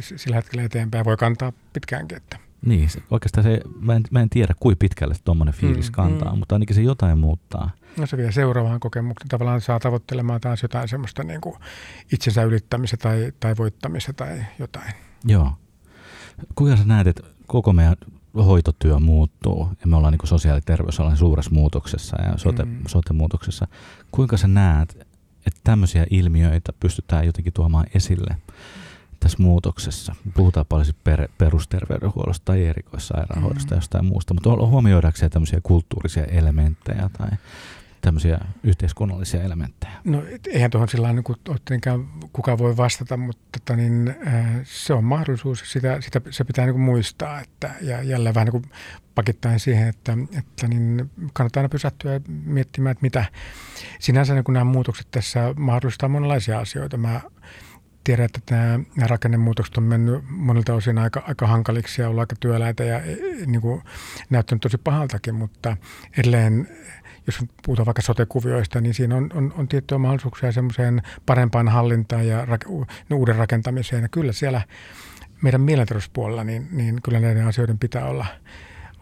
Speaker 2: sillä hetkellä eteenpäin, voi kantaa pitkäänkin. Että.
Speaker 1: Niin, se, oikeastaan se, mä en, mä en tiedä, kuinka pitkälle tuommoinen fiilis mm, kantaa, mm. mutta ainakin se jotain muuttaa.
Speaker 2: No se vie seuraavaan kokemukseen. Tavallaan saa tavoittelemaan taas jotain semmoista niin kuin itsensä ylittämistä tai, tai voittamista tai jotain.
Speaker 1: Joo. Kuinka sä näet, että koko meidän hoitotyö muuttuu ja me ollaan niin sosiaali- ja terveysalan suuressa muutoksessa ja sote, mm. sote-muutoksessa. Kuinka sä näet, että tämmöisiä ilmiöitä pystytään jotenkin tuomaan esille tässä muutoksessa? Puhutaan paljon per, perusterveydenhuollosta tai erikoissairaanhoidosta mm. jostain muusta, mutta huomioidaanko tämmöisiä kulttuurisia elementtejä tai tämmöisiä yhteiskunnallisia elementtejä?
Speaker 2: No eihän tuohon sillä niin kuin, kuka voi vastata, mutta tota, niin, äh, se on mahdollisuus. Sitä, sitä, se pitää niin kuin muistaa että, ja jälleen vähän niin kuin pakittaen siihen, että, että niin kannattaa aina pysähtyä miettimään, että mitä sinänsä niin kuin nämä muutokset tässä mahdollistaa monenlaisia asioita. Mä tiedän, että nämä, nämä rakennemuutokset on mennyt monilta osin aika, aika hankaliksi ja ollut aika työläitä ja e, niin kuin, näyttänyt tosi pahaltakin, mutta edelleen jos puhutaan vaikka sotekuvioista, niin siinä on, on, on tiettyjä mahdollisuuksia semmoiseen parempaan hallintaan ja rak, no, uuden rakentamiseen. Ja kyllä siellä meidän mielenterveyspuolella, niin, niin kyllä näiden asioiden pitää olla,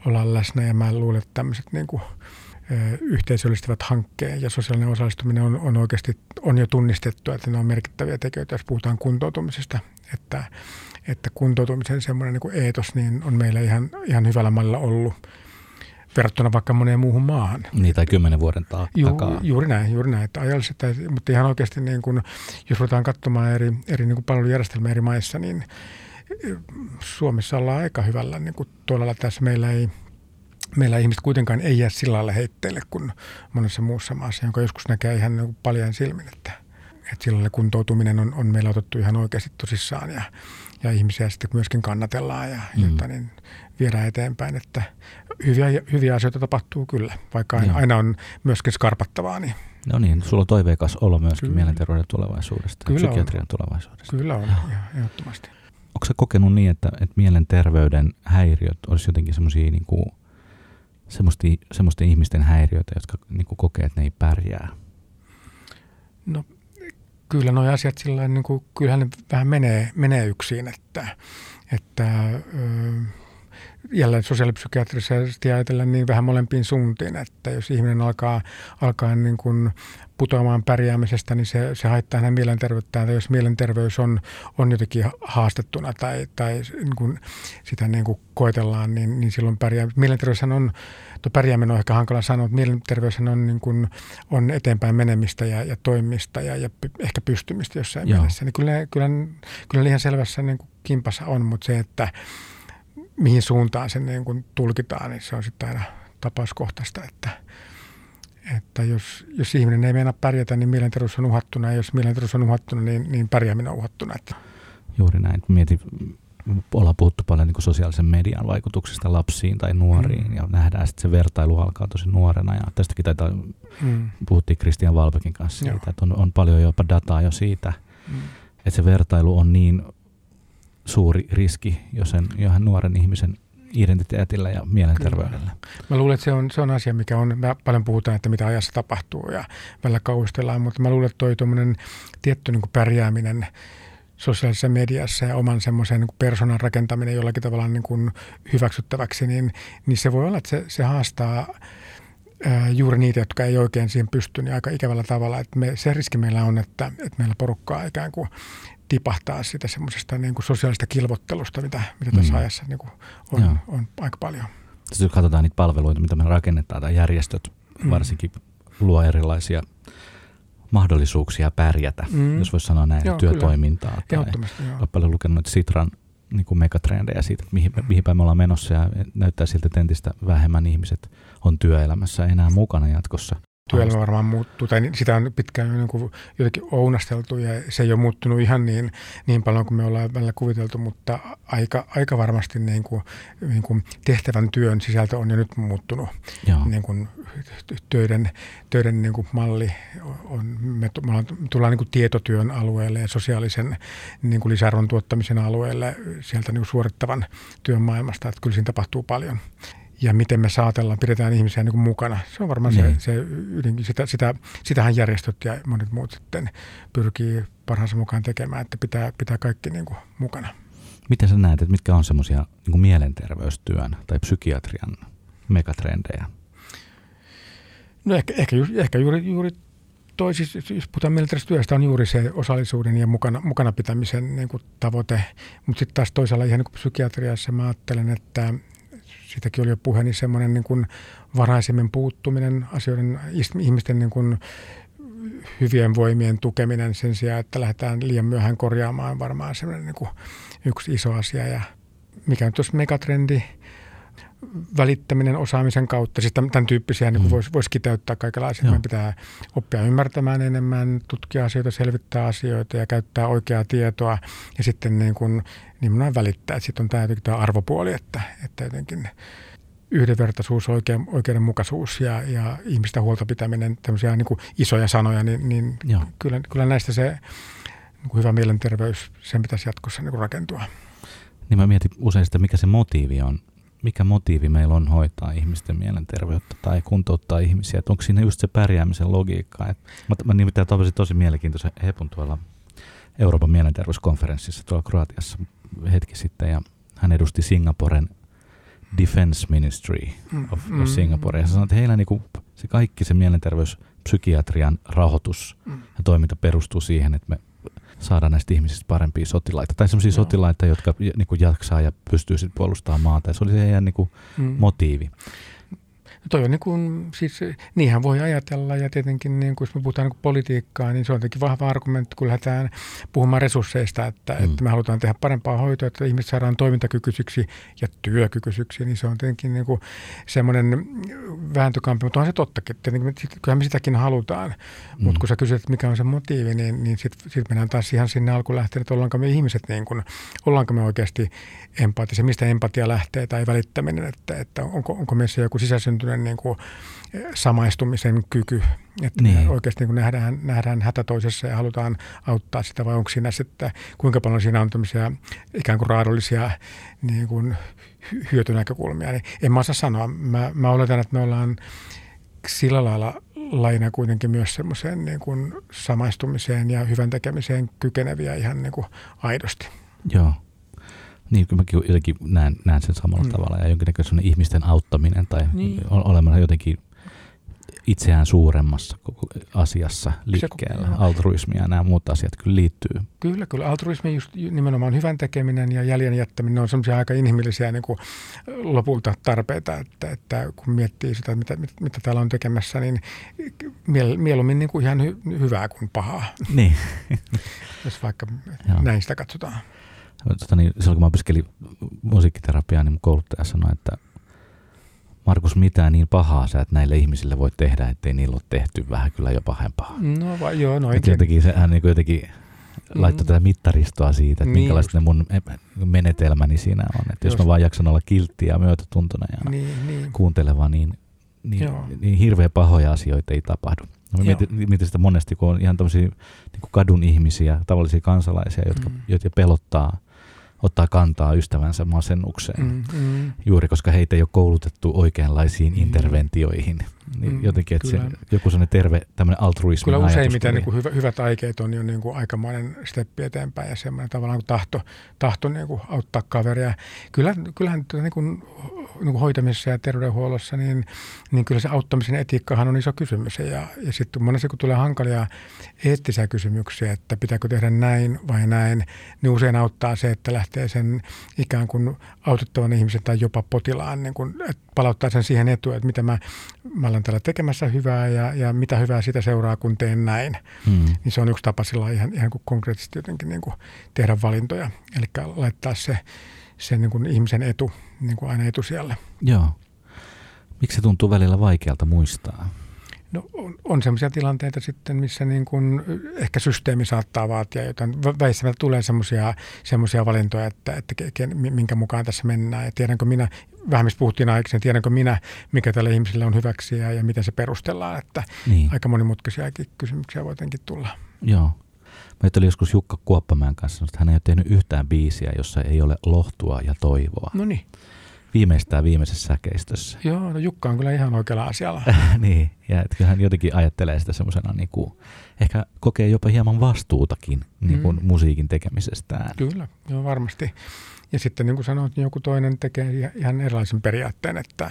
Speaker 2: olla läsnä. Ja mä luulen, että tämmöiset niin kuin, yhteisöllistävät hankkeen ja sosiaalinen osallistuminen on, on oikeasti on jo tunnistettu, että ne on merkittäviä tekijöitä, jos puhutaan kuntoutumisesta. Että, että kuntoutumisen semmoinen niin kuin eetos niin on meillä ihan, ihan hyvällä mallilla ollut verrattuna vaikka moneen muuhun maahan.
Speaker 1: Niin, tai kymmenen vuoden ta- Ju, takaa.
Speaker 2: Juuri näin, juuri näin. Että ajallisesti, mutta ihan oikeasti, niin kun, jos ruvetaan katsomaan eri, eri niin palvelujärjestelmiä eri maissa, niin eh, Suomessa ollaan aika hyvällä niin kuin tuolla tässä. Meillä ei, meillä ihmiset kuitenkaan ei jää sillä lailla heitteille kuin monessa muussa maassa, jonka joskus näkee ihan niin paljon silmin, että, että sillä kuntoutuminen on, on meillä otettu ihan oikeasti tosissaan ja, ja ihmisiä sitten myöskin kannatellaan ja mm. jotta niin viedään eteenpäin, että hyviä, hyviä asioita tapahtuu kyllä, vaikka aina, aina on myöskin skarpattavaa. Niin.
Speaker 1: No niin, sulla on toiveikas olo myöskin kyllä. mielenterveyden tulevaisuudesta kyllä psykiatrian on. tulevaisuudesta.
Speaker 2: Kyllä on, ehdottomasti.
Speaker 1: Onko se kokenut niin, että, että mielenterveyden häiriöt olisi jotenkin semmoisia niin kuin semmoisten ihmisten häiriöitä, jotka niin kuin kokee, että ne ei pärjää?
Speaker 2: No kyllä nuo asiat sillä niin kuin, kyllähän ne vähän menee, menee yksin, että, että jälleen sosiaalipsykiatrisesti ajatellen niin vähän molempiin suuntiin, että jos ihminen alkaa, alkaa niin kuin putoamaan pärjäämisestä, niin se, se haittaa hänen mielenterveyttään. Tai jos mielenterveys on, on jotenkin haastettuna tai, tai niin kuin sitä niin kuin koetellaan, niin, niin silloin pärjää. Mielenterveys on, tuo pärjääminen on ehkä hankala sanoa, mutta mielenterveys on, niin kuin, on eteenpäin menemistä ja, ja toimimista ja, ja ehkä pystymistä jossain Joo. mielessä. Niin kyllä, kyllä, kyllä ihan selvässä niin kuin kimpassa on, mutta se, että mihin suuntaan se niin kuin tulkitaan, niin se on sitten aina tapauskohtaista, että, että jos, jos ihminen ei meinaa pärjätä, niin mielenterveys on uhattuna, ja jos mielenterveys on uhattuna, niin, niin pärjääminen on uhattuna. Että.
Speaker 1: Juuri näin. Mietin, ollaan puhuttu paljon niin sosiaalisen median vaikutuksista lapsiin tai nuoriin, mm. ja nähdään, että se vertailu alkaa tosi nuorena, ja tästäkin taitaa, mm. puhuttiin Kristian Valbekin kanssa siitä, Joo. että on, on paljon jopa dataa jo siitä, mm. että se vertailu on niin suuri riski jo sen johon nuoren ihmisen identiteetillä ja mielenterveydellä. Kyllä.
Speaker 2: Mä luulen, että se on, se on asia, mikä on, me paljon puhutaan, että mitä ajassa tapahtuu ja välillä kauhistellaan, mutta mä luulen, että toi tietty niin kuin pärjääminen sosiaalisessa mediassa ja oman semmoisen niin persoonan rakentaminen jollakin tavalla niin kuin hyväksyttäväksi, niin, niin se voi olla, että se, se haastaa juuri niitä, jotka ei oikein siihen pysty, niin aika ikävällä tavalla. Että me, se riski meillä on, että, että meillä porukkaa ikään kuin tipahtaa sitä semmoisesta niin kuin sosiaalista kilvottelusta, mitä, mitä tässä mm. ajassa niin kuin on, on aika paljon.
Speaker 1: Sitten jos katsotaan niitä palveluita, mitä me rakennetaan, tai järjestöt mm. varsinkin luo erilaisia mahdollisuuksia pärjätä, mm. jos voisi sanoa näin, joo, työtoimintaa. Kyllä. Tai olen paljon lukenut Sitran niin kuin megatrendejä siitä, mihin, mm. mihin päin me ollaan menossa ja näyttää siltä, että entistä vähemmän ihmiset on työelämässä enää mukana jatkossa
Speaker 2: työelämä varmaan muuttuu, tai sitä on pitkään niin kuin jotenkin ounasteltu ja se ei ole muuttunut ihan niin, niin paljon kuin me ollaan välillä kuviteltu, mutta aika, aika varmasti niin kuin, niin kuin tehtävän työn sisältö on jo nyt muuttunut. Niin kuin töiden, töiden niin kuin malli on, me, me tullaan niin kuin tietotyön alueelle ja sosiaalisen niin kuin lisäarvon tuottamisen alueelle sieltä niin kuin suorittavan työn maailmasta, että kyllä siinä tapahtuu paljon ja miten me saatellaan, pidetään ihmisiä niin kuin mukana. Se on varmaan niin. se, se ydinkin. Sitä, sitä, sitähän järjestöt ja monet muut sitten pyrkii parhaansa mukaan tekemään, että pitää, pitää kaikki niin kuin mukana.
Speaker 1: Miten sä näet, että mitkä on semmoisia niin mielenterveystyön tai psykiatrian megatrendejä?
Speaker 2: No ehkä, ehkä, ehkä juuri, juuri toi, siis, jos puhutaan mielenterveystyöstä, on juuri se osallisuuden ja mukana, mukana pitämisen niin kuin tavoite. Mutta sitten taas toisaalta ihan niin kuin psykiatriassa mä ajattelen, että siitäkin oli jo puhe, niin semmoinen niin kuin varhaisemmin puuttuminen asioiden, ihmisten niin kuin hyvien voimien tukeminen sen sijaan, että lähdetään liian myöhään korjaamaan varmaan semmoinen niin kuin yksi iso asia. Ja mikä on tuossa megatrendi, välittäminen osaamisen kautta, siis tämän, tyyppisiä niin mm. voisi vois kiteyttää kaikenlaisia. Meidän pitää oppia ymmärtämään enemmän, tutkia asioita, selvittää asioita ja käyttää oikeaa tietoa ja sitten niin kuin, nimenomaan välittää. Sitten on tämä, tämä arvopuoli, että, että jotenkin yhdenvertaisuus, oikein, oikeudenmukaisuus ja, ja ihmistä huolta pitäminen, tämmöisiä niin kuin isoja sanoja, niin, niin kyllä, kyllä näistä se niin kuin hyvä mielenterveys, sen pitäisi jatkossa niin kuin rakentua.
Speaker 1: Niin mä mietin usein sitä, mikä se motiivi on mikä motiivi meillä on hoitaa ihmisten mielenterveyttä tai kuntouttaa ihmisiä. Että onko siinä just se pärjäämisen logiikka. Et mä, mä nimittäin tapasin tosi mielenkiintoisen Hepun tuolla Euroopan mielenterveyskonferenssissa tuolla Kroatiassa hetki sitten ja hän edusti Singaporen Defense Ministry of, mm, Singapore. Ja sanoi, että heillä niinku se kaikki se mielenterveyspsykiatrian rahoitus mm. ja toiminta perustuu siihen, että me saada näistä ihmisistä parempia sotilaita. Tai sellaisia sotilaita, jotka niin kuin jaksaa ja pystyy sitten puolustamaan maata. Ja se oli se heidän niin kuin, mm. motiivi.
Speaker 2: Toi on niin kuin, siis niinhän voi ajatella ja tietenkin niin kuin, jos me puhutaan niin kuin politiikkaa, niin se on tietenkin vahva argumentti, kun lähdetään puhumaan resursseista, että, mm. että me halutaan tehdä parempaa hoitoa, että ihmiset saadaan toimintakykyisiksi ja työkykyisiksi, niin se on tietenkin niin kuin semmoinen vääntökampi, mutta on se tottakin, tietenkin kyllähän me sitäkin halutaan, mm. mutta kun sä kysyt, mikä on se motiivi, niin, niin sitten sit mennään taas ihan sinne alkulähteen, että ollaanko me ihmiset niin kuin, ollaanko me oikeasti empaattisia, mistä empatia lähtee tai välittäminen, että, että onko, onko meissä joku sisäsyntyinen niin kuin samaistumisen kyky, että niin. oikeasti niin kuin nähdään, nähdään hätä toisessa ja halutaan auttaa sitä vai onko siinä sitten, kuinka paljon siinä on tämmöisiä ikään kuin raadollisia niin kuin hyötynäkökulmia, niin en mä osaa sanoa. Mä, mä oletan, että me ollaan sillä lailla laina kuitenkin myös semmoiseen niin kuin samaistumiseen ja hyvän tekemiseen kykeneviä ihan niin kuin aidosti.
Speaker 1: Joo. Niin, kyllä mäkin jotenkin näen, näen sen samalla mm. tavalla ja jonkinnäköinen ihmisten auttaminen tai niin. olemalla jotenkin itseään suuremmassa asiassa liikkeellä. Se, Altruismi ja nämä muut asiat kyllä liittyy.
Speaker 2: Kyllä, kyllä. Altruismi just nimenomaan hyvän tekeminen ja jäljen jättäminen on semmoisia aika inhimillisiä niin kuin lopulta tarpeita, että, että kun miettii sitä, mitä, mitä, mitä täällä on tekemässä, niin miel, mieluummin niin kuin ihan hy, hyvää kuin pahaa.
Speaker 1: Niin. [laughs]
Speaker 2: Jos vaikka Joo. näin sitä katsotaan.
Speaker 1: Tota niin, silloin kun mä opiskelin musiikkiterapiaa, niin kouluttaja sanoi, että Markus, mitään niin pahaa sä, että näille ihmisille voi tehdä, ettei niillä ole tehty vähän kyllä jo pahempaa.
Speaker 2: No va, joo, no
Speaker 1: jotenkin, se, hän niin jotenkin mm. laittoi tätä mittaristoa siitä, että niin minkälaiset ne mun menetelmäni siinä on. Että jos, mä vaan jaksan olla kiltti ja myötätuntona ja niin, niin. kuunteleva, niin, niin, niin hirveän pahoja asioita ei tapahdu. Mä mietin, mietin sitä monesti, kun on ihan tämmöisiä niin kadun ihmisiä, tavallisia kansalaisia, jotka, mm. jotka pelottaa – ottaa kantaa ystävänsä masennukseen, mm, mm. juuri koska heitä ei ole koulutettu oikeanlaisiin mm. interventioihin. Niin mm, jotenkin, että se, joku sellainen terve tämmöinen altruismi
Speaker 2: Kyllä useimmiten niin kuin hyvä, hyvät aikeet on jo niin kuin aikamoinen steppi eteenpäin ja semmoinen tavallaan kuin tahto, tahto niin kuin auttaa kaveria. Kyllä, kyllähän niin kuin niin kuin hoitamisessa ja terveydenhuollossa, niin, niin kyllä se auttamisen etiikkahan on iso kysymys. Ja, ja sitten monesti kun tulee hankalia eettisiä kysymyksiä, että pitääkö tehdä näin vai näin, niin usein auttaa se, että lähtee sen ikään kuin autettavan ihmisen tai jopa potilaan, niin kuin, että palauttaa sen siihen etuun, että mitä mä, mä olen täällä tekemässä hyvää ja, ja mitä hyvää sitä seuraa, kun teen näin. Hmm. Niin se on yksi tapa sillä ihan, ihan kuin konkreettisesti jotenkin niin kuin tehdä valintoja, eli laittaa se sen niin kuin ihmisen etu niin kuin aina etusijalle.
Speaker 1: Joo. Miksi se tuntuu välillä vaikealta muistaa?
Speaker 2: No on, on sellaisia tilanteita sitten, missä niin kuin ehkä systeemi saattaa vaatia jotain. Väistämättä tulee sellaisia valintoja, että, että minkä mukaan tässä mennään. Ja tiedänkö minä, vähän mistä puhuttiin aikaisemmin, tiedänkö minä, mikä tälle ihmiselle on hyväksi ja, ja miten se perustellaan. Että niin. aika monimutkaisiakin kysymyksiä voi jotenkin tulla.
Speaker 1: Joo. Mä juttelin joskus Jukka Kuoppamäen kanssa, että hän ei ole tehnyt yhtään biisiä, jossa ei ole lohtua ja toivoa.
Speaker 2: No niin.
Speaker 1: Viimeistään viimeisessä säkeistössä. [laughs]
Speaker 2: Joo, no Jukka on kyllä ihan oikealla asialla. [laughs]
Speaker 1: niin, ja että hän jotenkin ajattelee sitä semmoisena, niin kuin, ehkä kokee jopa hieman vastuutakin niin kuin mm. musiikin tekemisestään.
Speaker 2: Kyllä, joo varmasti. Ja sitten niin kuin sanoit, niin joku toinen tekee ihan erilaisen periaatteen, että,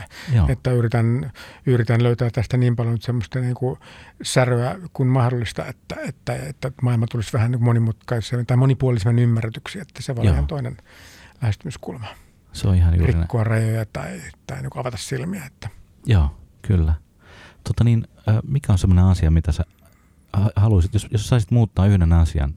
Speaker 2: että yritän, yritän löytää tästä niin paljon semmoista niin kuin säröä kuin mahdollista, että, että, että maailma tulisi vähän niin monimutkaisemmin tai monipuolisemmin ymmärretyksi, että se voi olla ihan toinen lähestymiskulma.
Speaker 1: Se on ihan juuri
Speaker 2: Rikkoa rajoja tai, tai niin avata silmiä. Että.
Speaker 1: Joo, kyllä. Tota niin, mikä on semmoinen asia, mitä sä haluaisit, jos, jos saisit muuttaa yhden asian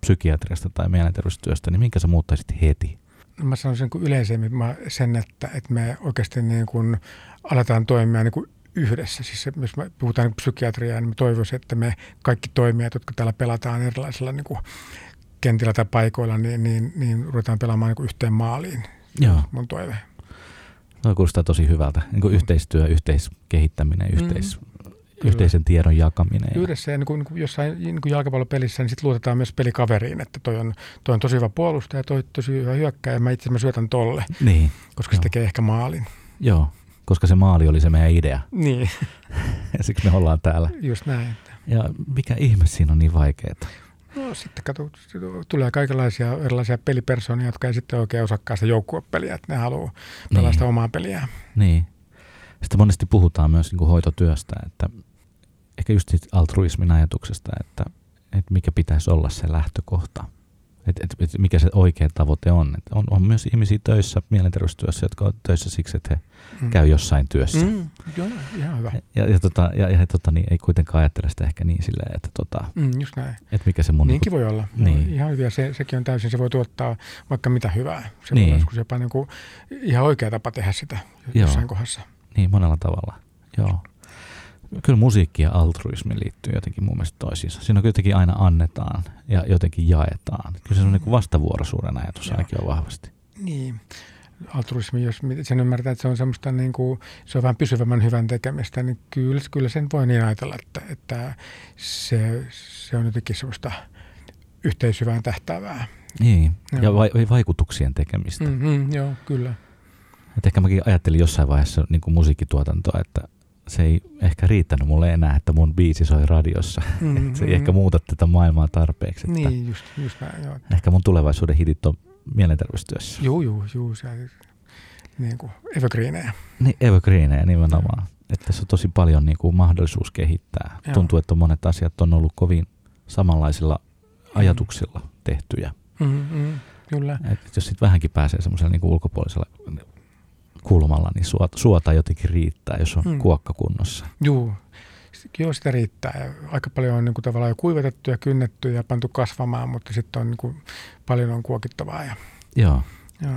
Speaker 1: psykiatriasta tai mielenterveystyöstä, niin minkä sä muuttaisit heti?
Speaker 2: mä sanoisin kuin yleisemmin sen, että, että me oikeasti niin kuin aletaan toimia niin kuin yhdessä. Siis jos me puhutaan niin psykiatriaa, niin mä toivoisin, että me kaikki toimijat, jotka täällä pelataan erilaisilla niin kuin kentillä tai paikoilla, niin, niin, niin ruvetaan pelaamaan niin kuin yhteen maaliin. Joo. Mun toive.
Speaker 1: Tuo kuulostaa tosi hyvältä. Niin kuin mm. yhteistyö, yhteiskehittäminen, yhteis, mm. Yhteisen tiedon jakaminen.
Speaker 2: Yhdessä ja niin kuin, niin kuin jossain niin kuin jalkapallopelissä, niin sitten luotetaan myös pelikaveriin, että toi on, toi on tosi hyvä puolustaja, toi on tosi hyvä hyökkäjä ja mä itse mä syötän tolle,
Speaker 1: niin.
Speaker 2: koska Joo. se tekee ehkä maalin.
Speaker 1: Joo, koska se maali oli se meidän idea.
Speaker 2: Niin. [laughs]
Speaker 1: ja siksi me ollaan täällä.
Speaker 2: Just näin.
Speaker 1: Ja mikä ihme siinä on niin vaikeaa?
Speaker 2: No sitten kato, tulee kaikenlaisia erilaisia pelipersonia, jotka ei sitten oikein osakkaan sitä joukkuepeliä, että ne haluaa pelata niin. omaa peliään.
Speaker 1: Niin. Sitten monesti puhutaan myös niin kuin hoitotyöstä, että ehkä just altruismin ajatuksesta, että, että mikä pitäisi olla se lähtökohta. Et, et, et mikä se oikea tavoite on. Et on. On myös ihmisiä töissä, mielenterveystyössä, jotka on töissä siksi, että he mm. käy jossain työssä.
Speaker 2: Mm, joo, ihan hyvä.
Speaker 1: Ja, ja, tota, ja, ja tota, niin, ei kuitenkaan ajattele sitä ehkä niin silleen, että tota,
Speaker 2: Mm, just näin.
Speaker 1: et mikä se mun...
Speaker 2: Niinkin
Speaker 1: niinku-
Speaker 2: voi olla.
Speaker 1: Niin.
Speaker 2: Ihan hyviä. Se, sekin on täysin, se voi tuottaa vaikka mitä hyvää. Se
Speaker 1: Niin.
Speaker 2: olla joskus jopa niin kuin ihan oikea tapa tehdä sitä
Speaker 1: Joo.
Speaker 2: jossain kohdassa.
Speaker 1: Niin, monella tavalla. Joo. Kyllä musiikki ja altruismi liittyy jotenkin mun mielestä toisiinsa. Siinä on jotenkin aina annetaan ja jotenkin jaetaan. Kyllä se on niin vastavuoroisuuden ajatus
Speaker 2: Joo.
Speaker 1: ainakin on vahvasti.
Speaker 2: Niin. Altruismi, jos sen ymmärtää, että se on semmoista niin kuin, se on vähän pysyvämmän hyvän tekemistä, niin kyllä, kyllä sen voi niin ajatella, että, että se, se on jotenkin semmoista yhteishyvään tähtäävää.
Speaker 1: Niin, ja
Speaker 2: Joo.
Speaker 1: vai, vaikutuksien tekemistä. Mm.
Speaker 2: Mm-hmm, joo, kyllä.
Speaker 1: Et ehkä mäkin ajattelin jossain vaiheessa niin kuin musiikkituotantoa, että se ei ehkä riittänyt mulle enää, että mun biisi soi radiossa. [laughs]
Speaker 2: Mm-hmm.
Speaker 1: Se ei ehkä muuta tätä maailmaa tarpeeksi. Että
Speaker 2: Niin, just, just näin, joo.
Speaker 1: Ehkä mun tulevaisuuden hitit on mielenterveystyössä.
Speaker 2: Juu, juu, juu, se niin kuin evergreenejä.
Speaker 1: Niin, evergreenejä nimenomaan. Että tässä on tosi paljon niin kuin mahdollisuus kehittää.
Speaker 2: Joo.
Speaker 1: Tuntuu, että monet asiat on ollut kovin samanlaisilla ajatuksilla tehtyjä.
Speaker 2: Mm-hmm, kyllä.
Speaker 1: Et jos sitten vähänkin pääsee semmoisella niin ulkopuolisella kulmalla, niin suota, suota jotenkin riittää, jos on
Speaker 2: Mm.
Speaker 1: kuokka kunnossa.
Speaker 2: S- joo, sitä riittää. Aika paljon on niin kuin, tavallaan jo kuivatettu ja kynnetty ja pantu kasvamaan, mutta sitten on niin kuin, paljon on kuokittavaa. Ja,
Speaker 1: Joo.
Speaker 2: joo.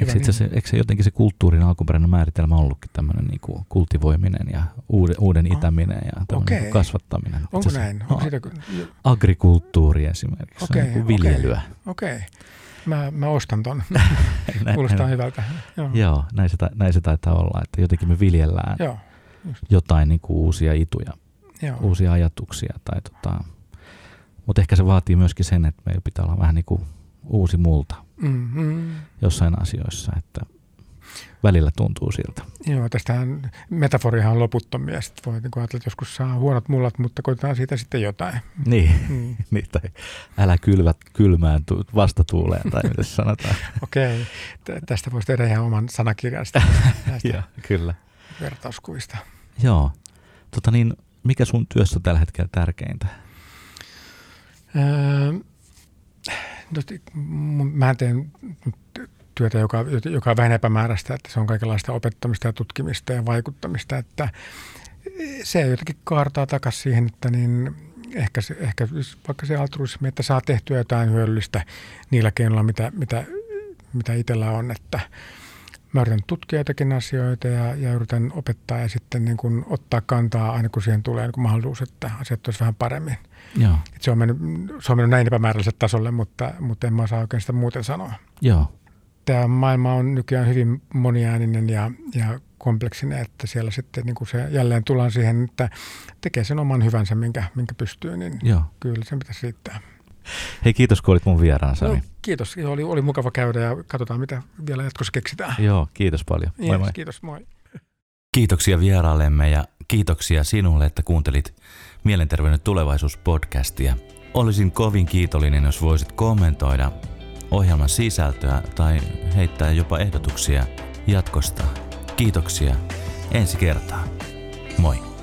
Speaker 1: Eikö, itse asiassa, eikö se jotenkin se kulttuurin alkuperäinen määritelmä ollutkin tämmöinen niin kuin kultivoiminen ja uuden, uuden
Speaker 2: Ah,
Speaker 1: itäminen ja
Speaker 2: okei.
Speaker 1: niin kasvattaminen.
Speaker 2: Onko näin?
Speaker 1: No,
Speaker 2: Onko siitä, jo-
Speaker 1: agrikulttuuri esimerkiksi, okay, niin
Speaker 2: okei.
Speaker 1: kuin viljelyä.
Speaker 2: okei. Mä, mä ostan ton. [laughs]
Speaker 1: Näin-
Speaker 2: Kuulostaa
Speaker 1: näin-
Speaker 2: hyvältä. Joo.
Speaker 1: Joo, näin se, näin se taitaa olla, että jotenkin me viljellään
Speaker 2: Joo.
Speaker 1: jotain niin kuin uusia ituja,
Speaker 2: Joo.
Speaker 1: uusia ajatuksia. Tai tota, mutta ehkä se vaatii myöskin sen, että meillä pitää olla vähän niin kuin uusi multa
Speaker 2: Mm-hmm.
Speaker 1: jossain asioissa, että välillä tuntuu siltä.
Speaker 2: Joo, tästähän metaforiahan on loputtomia. Sitten voi niin ajatella, että joskus saa huonot mullat, mutta koitetaan siitä sitten jotain.
Speaker 1: Niin,
Speaker 2: Mm. [laughs]
Speaker 1: niin tai älä kylvät kylmään tu- vastatuuleen, tai mitä sanotaan. [laughs]
Speaker 2: Okei, Tä- tästä voisi tehdä ihan oman sanakirjan sitä, [laughs] näistä
Speaker 1: Joo, kyllä.
Speaker 2: vertauskuvista.
Speaker 1: Joo. Tota niin, mikä sun työssä on tällä hetkellä tärkeintä?
Speaker 2: Öö, no, mä teen työtä, joka, joka on vähän epämääräistä, että se on kaikenlaista opettamista ja tutkimista ja vaikuttamista, että se jotenkin kaartaa takaisin siihen, että niin ehkä, se, ehkä vaikka se altruismi, että saa tehtyä jotain hyödyllistä niillä keinoilla, mitä, mitä, mitä itsellä on, että mä yritän tutkia jotakin asioita ja, ja yritän opettaa ja sitten niin kuin ottaa kantaa aina kun siihen tulee niin kuin mahdollisuus, että asiat olisi vähän paremmin.
Speaker 1: Joo,
Speaker 2: Et se, on mennyt, se on mennyt näin epämääräiselle tasolle, mutta, mutta en mä osaa oikein sitä muuten sanoa.
Speaker 1: joo,
Speaker 2: Tämä maailma on nykyään hyvin moniääninen ja, ja kompleksinen, että siellä sitten niin kuin se jälleen tullaan siihen, että tekee sen oman hyvänsä, minkä, minkä pystyy, niin
Speaker 1: joo.
Speaker 2: kyllä sen pitäisi riittää.
Speaker 1: Hei, kiitos kun olit mun vieraan, Sami.
Speaker 2: No, kiitos, oli, oli mukava käydä ja katsotaan, mitä vielä jatkossa keksitään.
Speaker 1: Joo, kiitos paljon. Moi
Speaker 2: Yes,
Speaker 1: moi.
Speaker 2: Kiitos, moi.
Speaker 1: Kiitoksia vieraallemme ja kiitoksia sinulle, että kuuntelit Mielenterveyden tulevaisuus-podcastia. Olisin kovin kiitollinen, jos voisit kommentoida ohjelman sisältöä tai heittää jopa ehdotuksia jatkosta. Kiitoksia. Ensi kertaa. Moi.